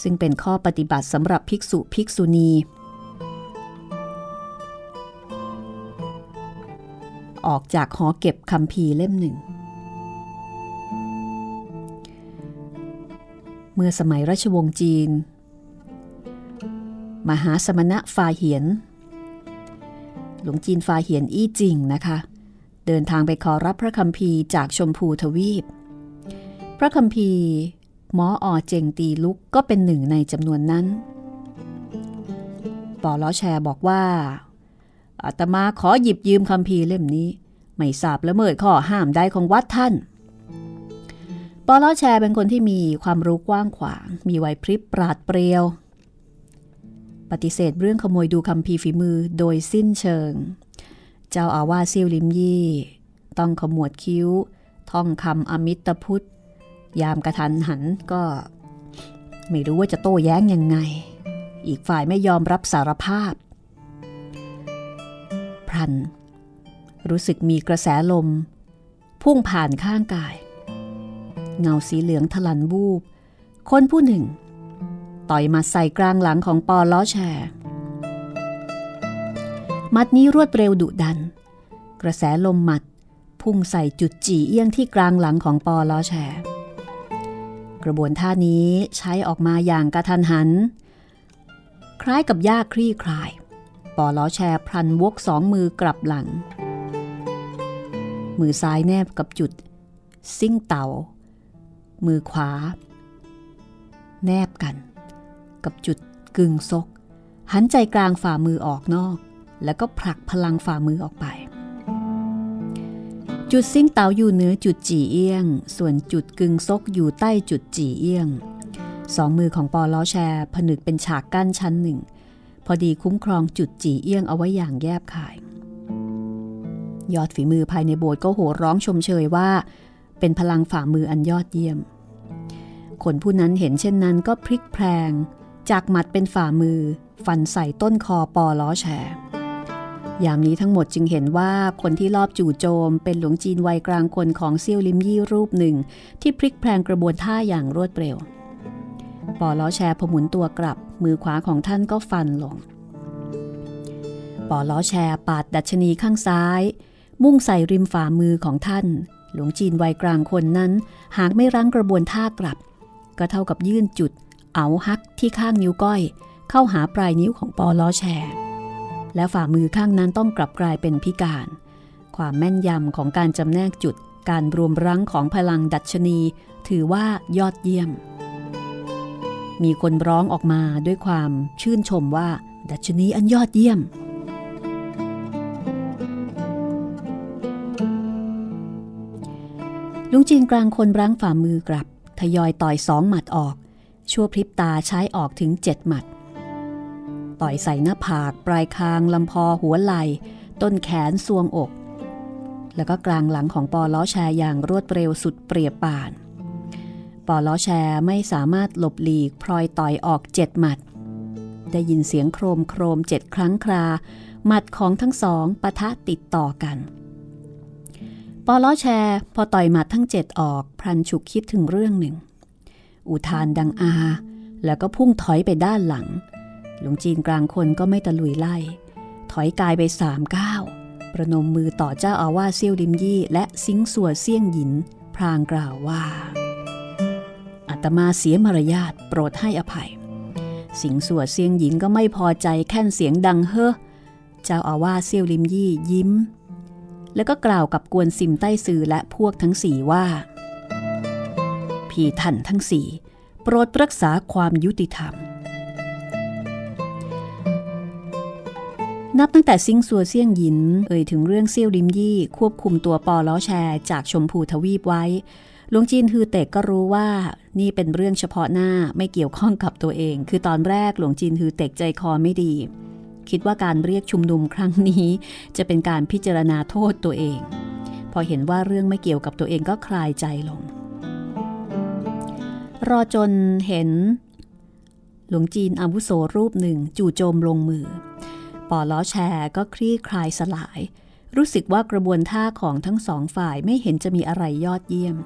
A: ซึ่งเป็นข้อปฏิบัติสำหรับภิกษุภิกษุณี ออกจากหอเก็บคำพีเล่มหนึ่ง เมื่อสมัยราชวงศ์จีน มหาสมณะฟาเหียน หลวงจีนฟาเหียนอี้จริงนะคะ เดินทางไปขอรับพระคำพีจากชมพูทวีป พระคำพีหมอออเจงตีลุกก็เป็นหนึ่งในจำนวนนั้นปอล้อแชร์บอกว่าอาตมาขอหยิบยืมคำพีเล่มนี้ ไม่ทราบละเมิดข้อห้ามใดของวัดท่านปอล้อแชร์เป็นคนที่มีความรู้กว้างขวาง มีไหวพริบปราดเปรียว ปฏิเสธเรื่องขโมยดูคำพีฝีมือโดยสิ้นเชิง เจ้าอาวาสซิวลิมยี่ ต้องขมวดคิ้ว ท่องคำอมิตพุทธ ยามกระทันหันก็ ไม่รู้ว่าจะโต้แย้งยังไง อีกฝ่ายไม่ยอมรับสารภาพ พรัน รู้สึกมีกระแสลม พุ่งผ่านข้างกาย เงาสีเหลืองทลันบูบ คนผู้หนึ่ง ต่อยมาใส่กลางหลังของปอล้อแชร์ มัดนี้รวดเร็วดุดัน กระแสลมหมัด พุ่งใส่จุดจีเอี้ยงที่กลางหลังของปอล้อแชร์กระบวนท่านี้ใช้ออกมาอย่างกระทันหัน คล้ายกับยากคลี่คลาย ปอล้อแชร์พลันวกสองมือกลับหลัง มือซ้ายแนบกับจุด ซิ่งเต่า มือขวา แนบกัน กับจุดกึ่งซก หันใจกลางฝ่ามือออกนอก แล้วก็ผลักพลังฝ่ามือออกไป จุดซิ่งเตาอยู่เหนือจุดจีเอี้ยง ส่วนจุดกึงซกอยู่ใต้จุดจีเอี้ยง สองมือของปอล้อแชร์ผนึกเป็นฉากกั้นชั้นหนึ่ง พอดีคุ้มครองจุดจีเอี้ยงเอาไว้อย่างแยบขาย ยอดฝีมือภายในโบสถ์ก็โห่ร้องชมเชยว่า เป็นพลังฝ่ามืออันยอดเยี่ยม คนผู้นั้นเห็นเช่นนั้นก็พลิกแพลงจากหมัดเป็นฝ่ามือ ฟันใส่ต้นคอปอล้อแชร์ ยามนี้ทั้งหมดจึงเห็นว่าคนที่ลอบจู่โจม เป็นหลวงจีนวัยกลางคนของเซี่ยวลิมยี่รูปหนึ่ง ที่พลิกแพลงกระบวนท่าอย่างรวดเร็ว ปอล้อแชร์พมุนตัวกลับ มือขวาของท่านก็ฟันลง ปอล้อแชร์ปาดดัชนีข้างซ้าย มุ่งใส่ริมฝ่ามือของท่าน หลวงจีนวัยกลางคนนั้น หากไม่รั้งกระบวนท่ากลับ ก็เท่ากับยื่นจุด เอาฮักที่ข้างนิ้วก้อย เข้าหาปลายนิ้วของปอล้อแชร์ และฝ่ามือข้างนั้นต้องกลับกลายเป็นพิการ ความแม่นยำของการจำแนกจุดการรวมรั้งของพลังดัชนี ถือว่ายอดเยี่ยม มีคนร้องออกมาด้วยความชื่นชมว่า ดัชนีอันยอดเยี่ยม ลุงจีนกลางคนรั้งฝ่ามือกลับ ทยอยต่อยสองหมัดออก ชั่วพริบตาใช้ออกถึงเจ็ดหมัด ต่อยใส่หน้าผาก ปลายคาง ลำพอหัวไหล่ ต้นแขนซวงอก แล้วก็กลางหลังของปอล้อแชร์อย่างรวดเร็วสุดเปรียบป่าน ปอล้อแชร์ไม่สามารถหลบหลีกพลอยต่อยออกเจ็ดหมัด ได้ยินเสียงโครมโครมเจ็ดครั้งครา หมัดของทั้งสองปะทะติดต่อกันปอล้อแชร์พอต่อยหมัดทั้งเจ็ดออกพลันฉุกคิดถึงเรื่องหนึ่ง อุทานดังอา แล้วก็พุ่งถอยไปด้านหลัง หลวงจีนกลางคนก็ไม่ตะลุยไล่ ถอยกายไปสามก้าวประนมมือต่อเจ้าอาวาสเซี่ยวดิมยี่ และซิงสัวเซี่ยงหยิน พรางกล่าวว่าอาตมาเสียมารยาทโปรดให้อภัย สิงสัวเซียงหญิงก็ไม่พอใจแค่นเสียงดังเฮ้อเจ้าอาวาสเซี่ยวลิมยี่ยิ้ม แล้วก็กล่าวกับกวนซิมใต้ซือและพวกทั้งสี่ว่า พี่ท่านทั้งสี่โปรดรักษาความยุติธรรม นับตั้งแต่ซิงสัวเซี่ยงหยิน เอ่ยถึงเรื่องเซี่ยวลิมยี่ควบคุมตัวปอล้อแชร์จากชมพูทวีปไว้ หลวงจีนฮือเต็กก็รู้ว่านี่เป็นเรื่องเฉพาะหน้าไม่เกี่ยวข้องกับตัวเอง คือตอนแรกหลวงจีนฮือเต็กใจคอไม่ดี คิดว่าการเรียกชุมนุมครั้งนี้ จะเป็นการพิจารณาโทษตัวเอง พอเห็นว่าเรื่องไม่เกี่ยวกับตัวเองก็คลายใจลง รอจนเห็น หลวงจีนอาวุโสรูปหนึ่งจู่โจมลงมือ อล้อแชร์ก็คลี่คลายสลาย รู้สึกว่ากระบวนท่าของทั้งสองฝ่ายไม่เห็นจะมีอะไรยอดเยี่ยม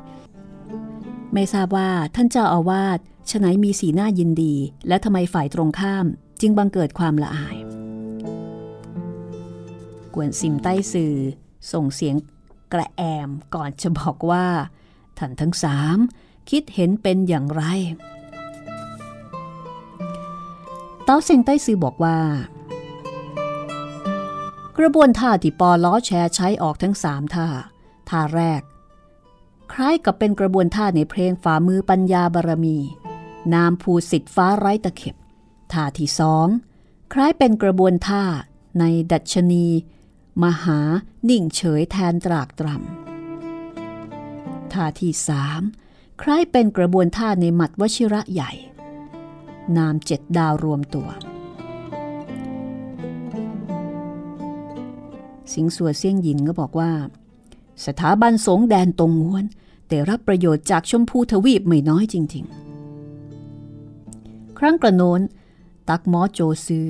A: ไม่ทราบว่าท่านเจ้าอาวาสฉไหนมีสีหน้ายินดี และทำไมฝ่ายตรงข้ามจึงบังเกิดความละอาย กวนซิมใต้สื่อ ส่งเสียงกระแอมก่อนจะบอกว่า ท่านทั้งสามคิดเห็นเป็นอย่างไร เต้าเซิงใต้ซือบอกว่า กระบวนท่าที่ปอล้อแชร์ใช้ออกทั้งสามท่า ท่าแรก คล้ายกับเป็นกระบวนท่าในเพลงฝ่ามือปัญญาบารมี นามภูสิทธิฟ้าไร้ตะเข็บ ท่าที่สองคล้ายเป็นกระบวนท่าในดัชนี มหานิ่งเฉยแทนตรากตรำท่าที่สามคล้ายเป็นกระบวนท่าในหมัดวชิระใหญ่ นามเจ็ดดาวรวมตัว สิงสัวเซี่ยงหยินก็บอกว่า สถาบันสงแดนตรงง้วนได้รับประโยชน์จากชมพูทวีปไม่น้อยจริง ๆ ครั้งกระโน้น ตักหมอโจซือ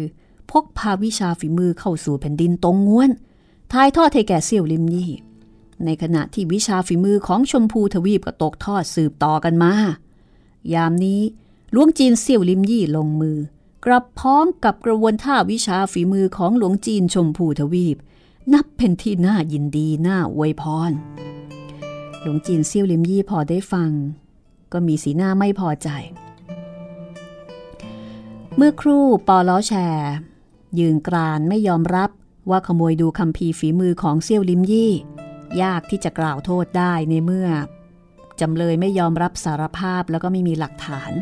A: พกพาวิชาฝีมือเข้าสู่แผ่นดินตรงง้วนทายทอดให้แก่เซี่ยวลิมยี่ ในขณะที่วิชาฝีมือของชมพูทวีปก็ตกทอดสืบต่อกันมา ยามนี้หลวงจีนเซี่ยวลิมยี่ลงมือ กลับพร้อมกับกระบวนท่าวิชาฝีมือของหลวงจีนชมพูทวีป นับเป็นที่น่ายินดีน่าอวยพร หลวงจีนเซี่ยวลิมยี่พอได้ฟัง ก็มีสีหน้าไม่พอใจ เมื่อครู่ปอล้อแชร์ ยืนกรานไม่ยอมรับว่าขโมยดูคำพีฝีมือของเซี่ยวลิมยี่ ยากที่จะกล่าวโทษได้ในเมื่อจำเลยไม่ยอมรับสารภาพแล้วก็ไม่มีหลักฐาน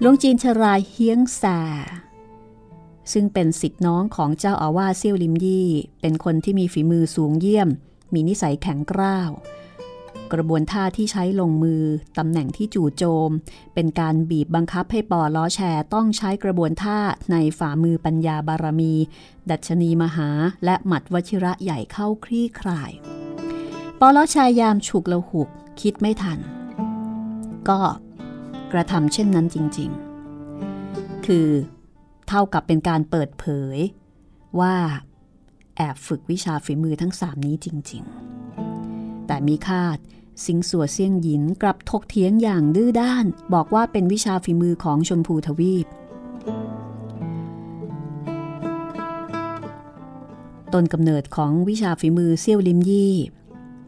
A: หลวงจีนชรายเฮียงแส ซึ่งเป็นสิทธิน้องของเจ้าอาวาสเซี่ยวลิมยี่ เป็นคนที่มีฝีมือสูงเยี่ยม มีนิสัยแข็งกร้าว กระบวนท่าที่ใช้ลงมือ ตำแหน่งที่จู่โจม เป็นการบีบบังคับให้ปอล้อแชร์ต้องใช้กระบวนท่าในฝ่ามือปัญญาบารมี ดัชนีมหาและหมัดวชิระใหญ่เข้าคลี่คลาย ปอล้อแชร์ยามฉุกละหุกคิดไม่ทัน ก็กระทำเช่นนั้นจริง ๆ คือ เท่ากับเป็นการเปิดเผย ว่าแอบฝึกวิชาฝีมือทั้งสามนี้จริง ๆ แต่มีคาดสิงสัวเซียงหยินกลับทกเถียงอย่างดื้อด้าน บอกว่าเป็นวิชาฝีมือของชมพูทวีป ต้นกำเนิดของวิชาฝีมือเซี่ยวลิมยี่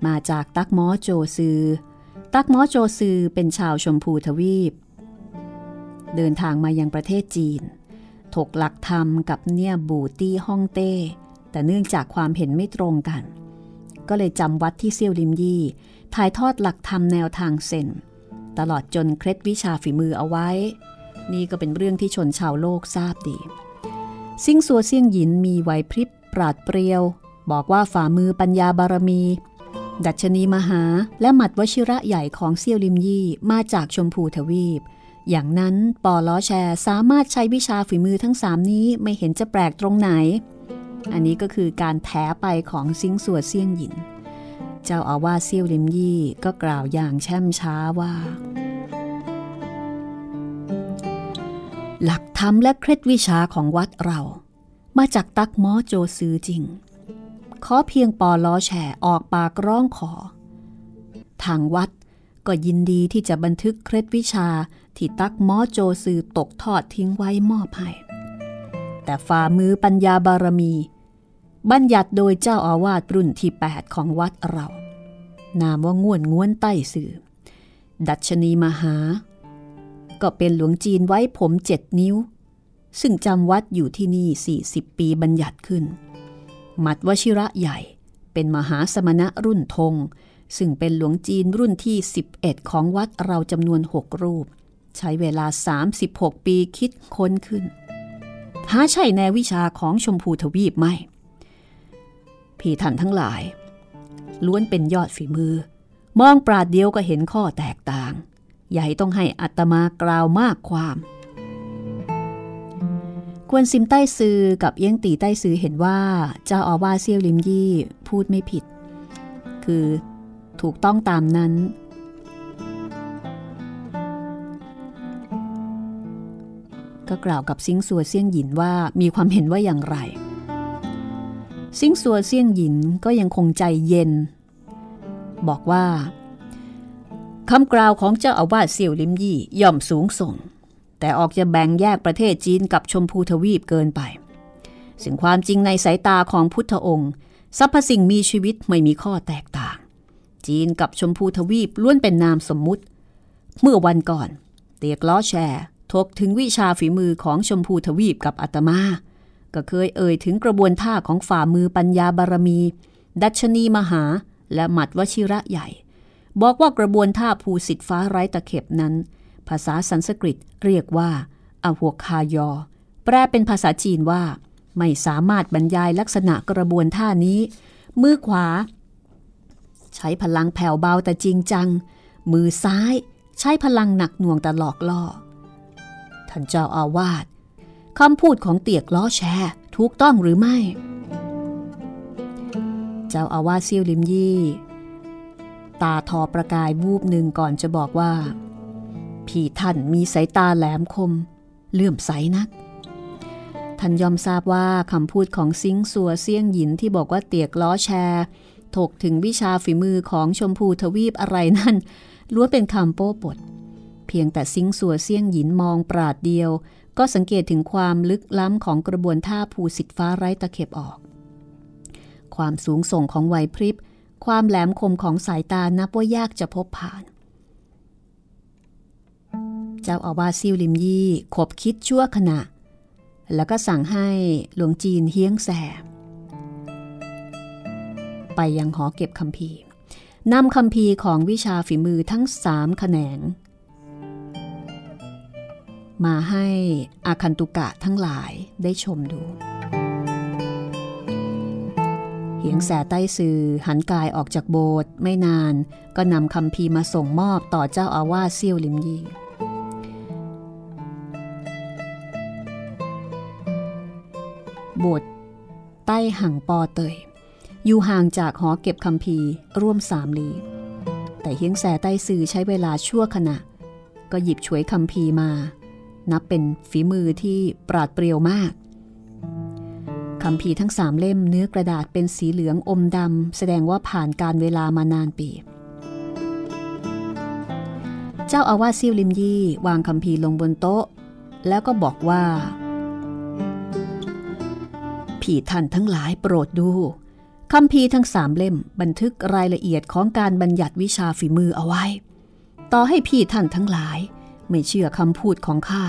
A: มาจากตักม้อโจซือ ตักม้อโจซือเป็นชาวชมพูทวีป เดินทางมายังประเทศจีน ถกหลักธรรมกับเนี่ยบูตี้ฮ่องเต้ แต่เนื่องจากความเห็นไม่ตรงกัน ก็เลยจำวัดที่เซี่ยวลิมยี่ถ่ายทอดหลักธรรมแนวทางเซนตลอดจนเคล็ดวิชาฝีมือเอาไว้ นี่ก็เป็นเรื่องที่ชนชาวโลกทราบดี ซิ่งซัวเซี่ยงหยินมีไหวพริบปราดเปรียว บอกว่าฝ่ามือปัญญาบารมี ดัชนีมหาและหมัดวชิระใหญ่ของเซี่ยวลิมยี่มาจากชมพูทวีป อย่างนั้นปอล้อแชร์สามารถใช้วิชาฝีมือทั้งสามนี้ไม่เห็นจะแปลกตรงไหน อันนี้ก็คือการแถไปของซิงสวดเซี่ยงหยิน เจ้าอาวาสเซี่ยวลิมยี่ก็กล่าวอย่างแช่มช้าว่า หลักธรรมและเคล็ดวิชาของวัดเรา มาจากตักม้อโจซือจริง ขอเพียงปอล้อแฉออกปากร้องขอ ทางวัด ก็ยินดีที่จะบันทึกเคล็ดวิชาที่ตักมอโจซือตกทอดทิ้งไว้มอบให้ แต่ฝ่ามือปัญญาบารมี บัญญัติโดยเจ้าอาวาสรุ่นที่ 8 ของวัดเรา นามว่าง่วนง้วนใต้สื่อ ดัชนีมหา ก็เป็นหลวงจีนไว้ผมเจ็ดนิ้ว ซึ่งจำวัดอยู่ที่นี่ 40 ปีบัญญัติขึ้น มัดวชิระใหญ่เป็นมหาสมณะรุ่นธง ซึ่งเป็นหลวงจีนรุ่นที่ 11 ของวัดเราจำนวน 6 รูป ใช้เวลา 36 ปีคิดค้นขึ้น หาใช่แนววิชาของชมพูทวีปไม่ พี่ท่านทั้งหลาย ล้วนเป็นยอดฝีมือ มองปราดเดียวก็เห็นข้อแตกต่าง ใหญ่ต้องให้อัตมากล่าวมากความควรซิมใต้ซือกับเอี้ยงตีใต้ซือเห็นว่าเจ้าอาวาสเซียวลิมยี่พูดไม่ผิด คือ ถูกต้องตามนั้น ก็กล่าวกับซิงสัวเซียงหยินว่ามีความเห็นว่าอย่างไร ซิงสัวเซียงหยินก็ยังคงใจเย็น บอกว่าคำกล่าวของเจ้าอาวาสเสี่ยวลิมยี่ย่อมสูงส่ง แต่ออกจะแบ่งแยกประเทศจีนกับชมพูทวีปเกินไปสิ่งความจริงในสายตาของพุทธองค์สรรพสิ่งมีชีวิตไม่มีข้อแตกต่าง จีนกับชมพูทวีปล้วนเป็นนามสมมุติ เมื่อวันก่อนเตียกล้อแชร์ทกถึงวิชาฝีมือของชมพูทวีปกับอาตมา ก็เคยเอ่ยถึงกระบวนท่าของฝ่ามือปัญญาบารมี ดัชนีมหา และหมัดวชิระใหญ่ บอกว่ากระบวนท่าภูสิทธิ์ฟ้าไร้ตะเข็บนั้น ภาษาสันสกฤตเรียกว่าอหัวคายอ แปลเป็นภาษาจีนว่า ไม่สามารถบรรยายลักษณะกระบวนท่านี้ มือขวา ใช้พลังแผ่วเบาแต่จริงจัง มือซ้ายใช้พลังหนักหน่วงแต่หลอกล่อ ท่านเจ้าอาวาสคำพูดของเตียกล้อแชร์ถูกต้องหรือไม่ เจ้าอาวาสเซียวลิมยี่ ตาทอประกายวูบหนึ่งก่อนจะบอกว่า พี่ท่านมีสายตาแหลมคม เลื่อมใสนัก ท่านยอมทราบว่าคำพูดของซิงสัวเซียงหยินที่บอกว่าเตียกล้อแชร์ ถกถึงวิชาฝีมือของชมพูทวีปอะไรนั่นล้วนเป็นคำโป้ปด เพียงแต่ซิงสัวเซียงหยินมองปราดเดียว ก็สังเกตถึงความลึกล้ำของกระบวนท่าภูสิทธิฟ้าไร้ตะเข็บออก ความสูงส่งของไหวพริบ ความแหลมคมของสายตานับว่ายากจะพบผ่าน เจ้าอาวาสซิวลิมยี่ขบคิดชั่วขณะ แล้วก็สั่งให้หลวงจีนเฮียงแส ไปยังหอเก็บคำพีนำคำพีของวิชาฝีมือทั้งสามแขนง มาให้อาคันตุกะทั้งหลายได้ชมดูเหียงแสใต้สื่อหันกายออกจากโบสถ์ไม่นานก็นำคำพีมาส่งมอบต่อเจ้าอาวาสเซี่ยวลิมยี่โบสถ์ใต้ห่างปอเตย อยู่ห่างจากหอเก็บคำพีร่วมสามลีแต่เฮียงแสใต้สื่อใช้เวลาชั่วขณะ ก็หยิบฉวยคำพีมา นับเป็นฝีมือที่ปราดเปรียวมากคำพีทั้งสามเล่มเนื้อกระดาษเป็นสีเหลืองอมดำแสดงว่าผ่านการเวลามานานปีเจ้าอาวาสซิ่วลิมยี่วางคำพีลงบนโต๊ะ แล้วก็บอกว่า ผีท่านทั้งหลายโปรดดู คำพีทั้งสามเล่มบันทึกรายละเอียดของการบัญญัติวิชาฝีมือเอาไว้ ต่อให้พี่ท่านทั้งหลาย ไม่เชื่อคำพูดของข้า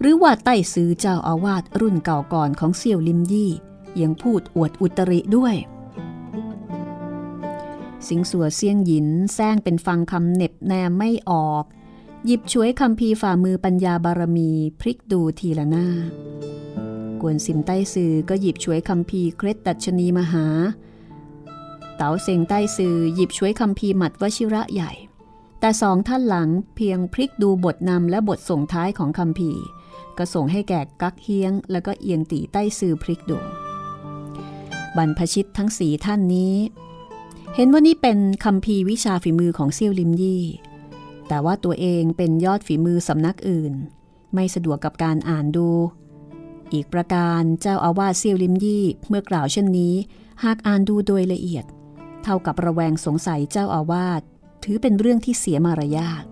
A: หรือว่าใต้ซื้อเจ้าอาวาสรุ่นเก่าก่อนของเซี่ยวลิมยี่ยังพูดอวดอุตริด้วย สิงสัวเซียงหยินแซงเป็นฟังคำเน็บแนมไม่ออก หยิบช่วยคำพีฝ่ามือปัญญาบารมีพลิกดูทีละหน้า กวนสิมใต้ซือก็หยิบช่วยคำพีเคร็ดดัชนีมหา เต๋าเซงใต้ซือหยิบช่วยคำพีหมัดวชิระใหญ่ แต่สองท่านหลังเพียงพลิกดูบทนำและบทส่งท้ายของคำพีก็ส่งให้แก่กักเฮียง แล้วก็เอียงตีใต้ซือพลิกดู บรรพชิตทั้งสีท่านนี้ เห็นว่านี่เป็นคำพีวิชาฝีมือของเซี่ยวลิมยี่ แต่ว่าตัวเองเป็นยอดฝีมือสำนักอื่น ไม่สะดวกกับการอ่านดู อีกประการเจ้าอาวาสเซียวลิมยี่เมื่อกล่าวเช่นนี้ หากอ่านดูโดยละเอียด เท่ากับระแวงสงสัยเจ้าอาวาสถือเป็นเรื่องที่เสียมารยาท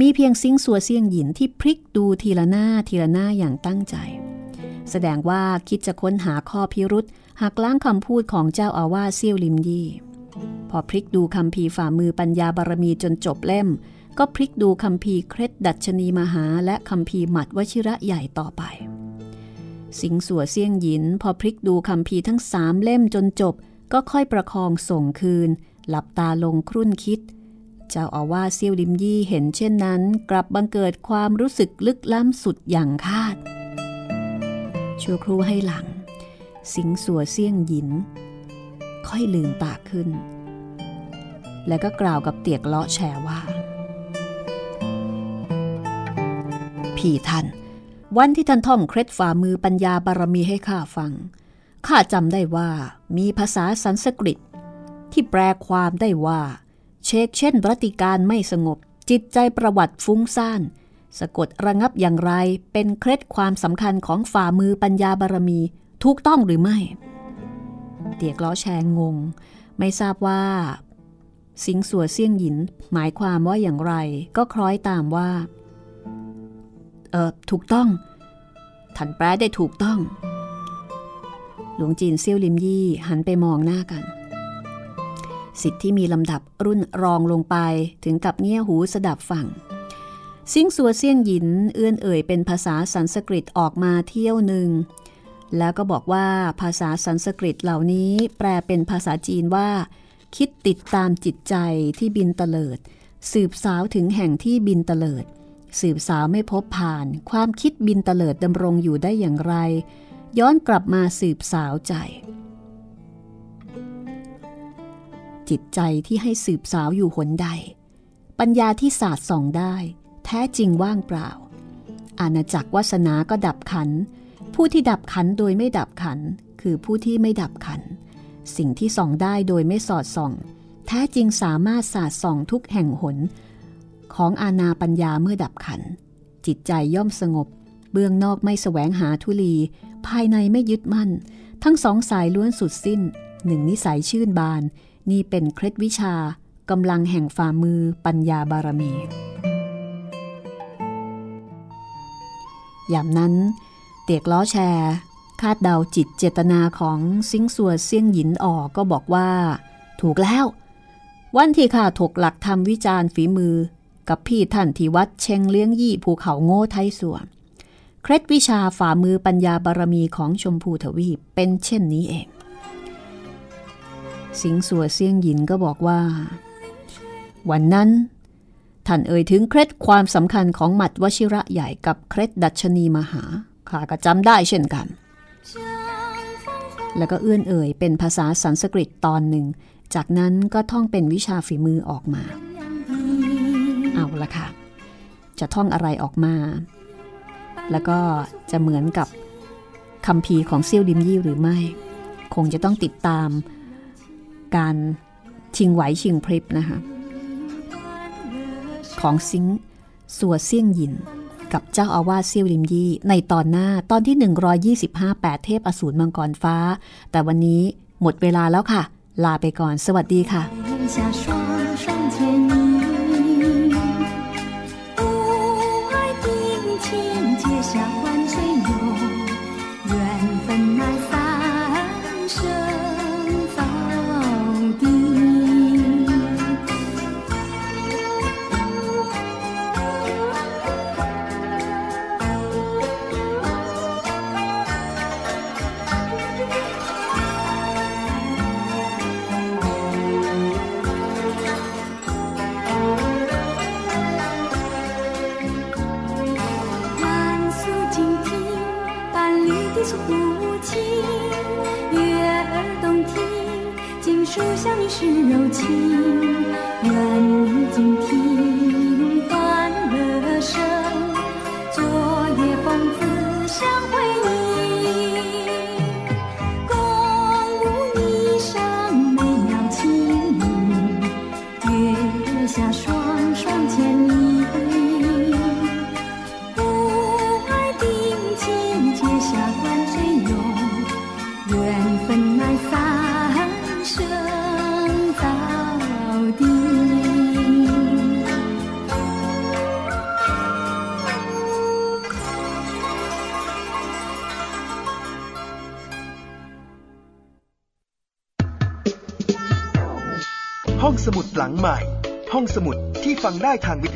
A: มีเพียงซิงสัวเซียงหยินที่พลิกดูทีละหน้าทีละหน้าอย่างตั้งใจ แสดงว่าคิดจะค้นหาข้อพิรุธหักล้างคำพูดของเจ้าอาวาสเซียวลิมยี่ พอพลิกดูคัมภีร์ฝ่ามือปัญญาบารมีจนจบเล่ม ก็พลิกดูคัมภีร์เคล็ดดัชนีมหาและคัมภีร์หมัดวชิระใหญ่ต่อไป สิงสัวเซียงหยิน พอพลิกดูคัมภีร์ทั้งสามเล่มจนจบ ก็ค่อยประคองส่งคืน หลับตาลงครุ่นคิด เจ้าอาวาสเซี่ยวลิมยี่เห็นเช่นนั้น กลับบังเกิดความรู้สึกลึกล้ำสุดอย่างคาด ชั่วครู่ให้หลัง สิงสัวเซียงหยิน ค่อยลืมตาขึ้น และก็กล่าวกับเตียกเลาะแชว่า พี่ท่าน วันที่ท่านท่องเคล็ดฝ่ามือปัญญาบารมีให้ข้าฟัง ข้าจำได้ว่ามีภาษาสันสกฤต ที่แปลความได้ว่า เชกเช่นรัติการไม่สงบ จิตใจประวัติฟุ้งซ่าน สะกดระงับอย่างไรเป็นเคล็ดความสำคัญของฝ่ามือปัญญาบารมีถูกต้องหรือไม่ เตียกล้อแชงงง ไม่ทราบว่า สิงสัวเซี่ยงหยินหมายความว่าอย่างไร ก็คล้อยตามว่า เออถูกต้อง ท่านแปลได้ถูกต้อง หลวงจีนเซี่ยวลิมยี่หันไปมองหน้ากัน สิทธิ์ที่มีลำดับรุ่นรองลงไปถึงกับเงี่ยหูสดับฟังซิงสัวเซียงหยินเอื้อนเอ่ยเป็นภาษาสันสกฤตออกมาเที่ยวหนึ่ง แล้วก็บอกว่าภาษาสันสกฤตเหล่านี้แปลเป็นภาษาจีนว่า คิดติดตามจิตใจที่บินเตลิด สืบสาวถึงแห่งที่บินเตลิด สืบสาวไม่พบผ่าน ความคิดบินเตลิดดำรงอยู่ได้อย่างไร ย้อนกลับมาสืบสาวใจ จิตใจที่ให้สืบสาวอยู่หนใด ปัญญาที่ศาสตร์ส่องได้ แท้จริงว่างเปล่า อาณาจักรวาสนาก็ดับขัน ผู้ที่ดับขันโดยไม่ดับขัน คือผู้ที่ไม่ดับขัน สิ่งที่ส่องได้โดยไม่สอดส่อง แท้จริงสามารถศาสาดส่องทุกแห่งหน ของอาณาปัญญาเมื่อดับขัน จิตใจย่อมสงบ เบื้องนอกไม่แสวงหาทุลี ภายในไม่ยึดมั่น ทั้งสองสายล้วนสุดสิ้น หนึ่งนิสัยชื่นบาน นี่เป็นเคล็ดวิชากำลังแห่งฝ่ามือปัญญาบารมียามนั้น เตียกล้อแชร์ คาดเดาจิตเจตนาของซิงสัวเซียงหยินออกก็บอกว่า ถูกแล้ว วันที่ข้าถกหลักทำวิจารณ์ฝีมือ กับพี่ท่านที่วัดเชงเลี้ยงยี่ภูเขาโง่ไทยสัวนเคล็ดวิชาฝ่ามือปัญญาบารมีของชมพูทวีปเป็นเช่นนี้เอง สิงสัวเซียงหยินก็บอกว่า วันนั้น
E: ท่านเอ่ยถึงเคล็ดความสำคัญของหมัดวชิระใหญ่กับเคล็ดดัชนีมหาข้าก็จำได้เช่นกัน แล้วก็เอื้อนเอ่ยเป็นภาษาสันสกฤตตอนหนึ่ง จากนั้นก็ท่องเป็นวิชาฝีมือออกมา เอาละค่ะ จะท่องอะไรออกมา แล้วก็จะเหมือนกับคำพีของเซี่ยวดิมยี่หรือไม่ คงจะต้องติดตามการชิงไหวชิงพริบนะคะของซิงสัวเซี่ยงยิน กับเจ้าอาวาสเซี่ยวดิมยี่ ในตอนหน้าตอนที่ 125 8 เทพอสูรมังกรฟ้า แต่วันนี้หมดเวลาแล้วค่ะ ลาไปก่อนสวัสดีค่ะ
F: ที่ฟังได้ทางวิท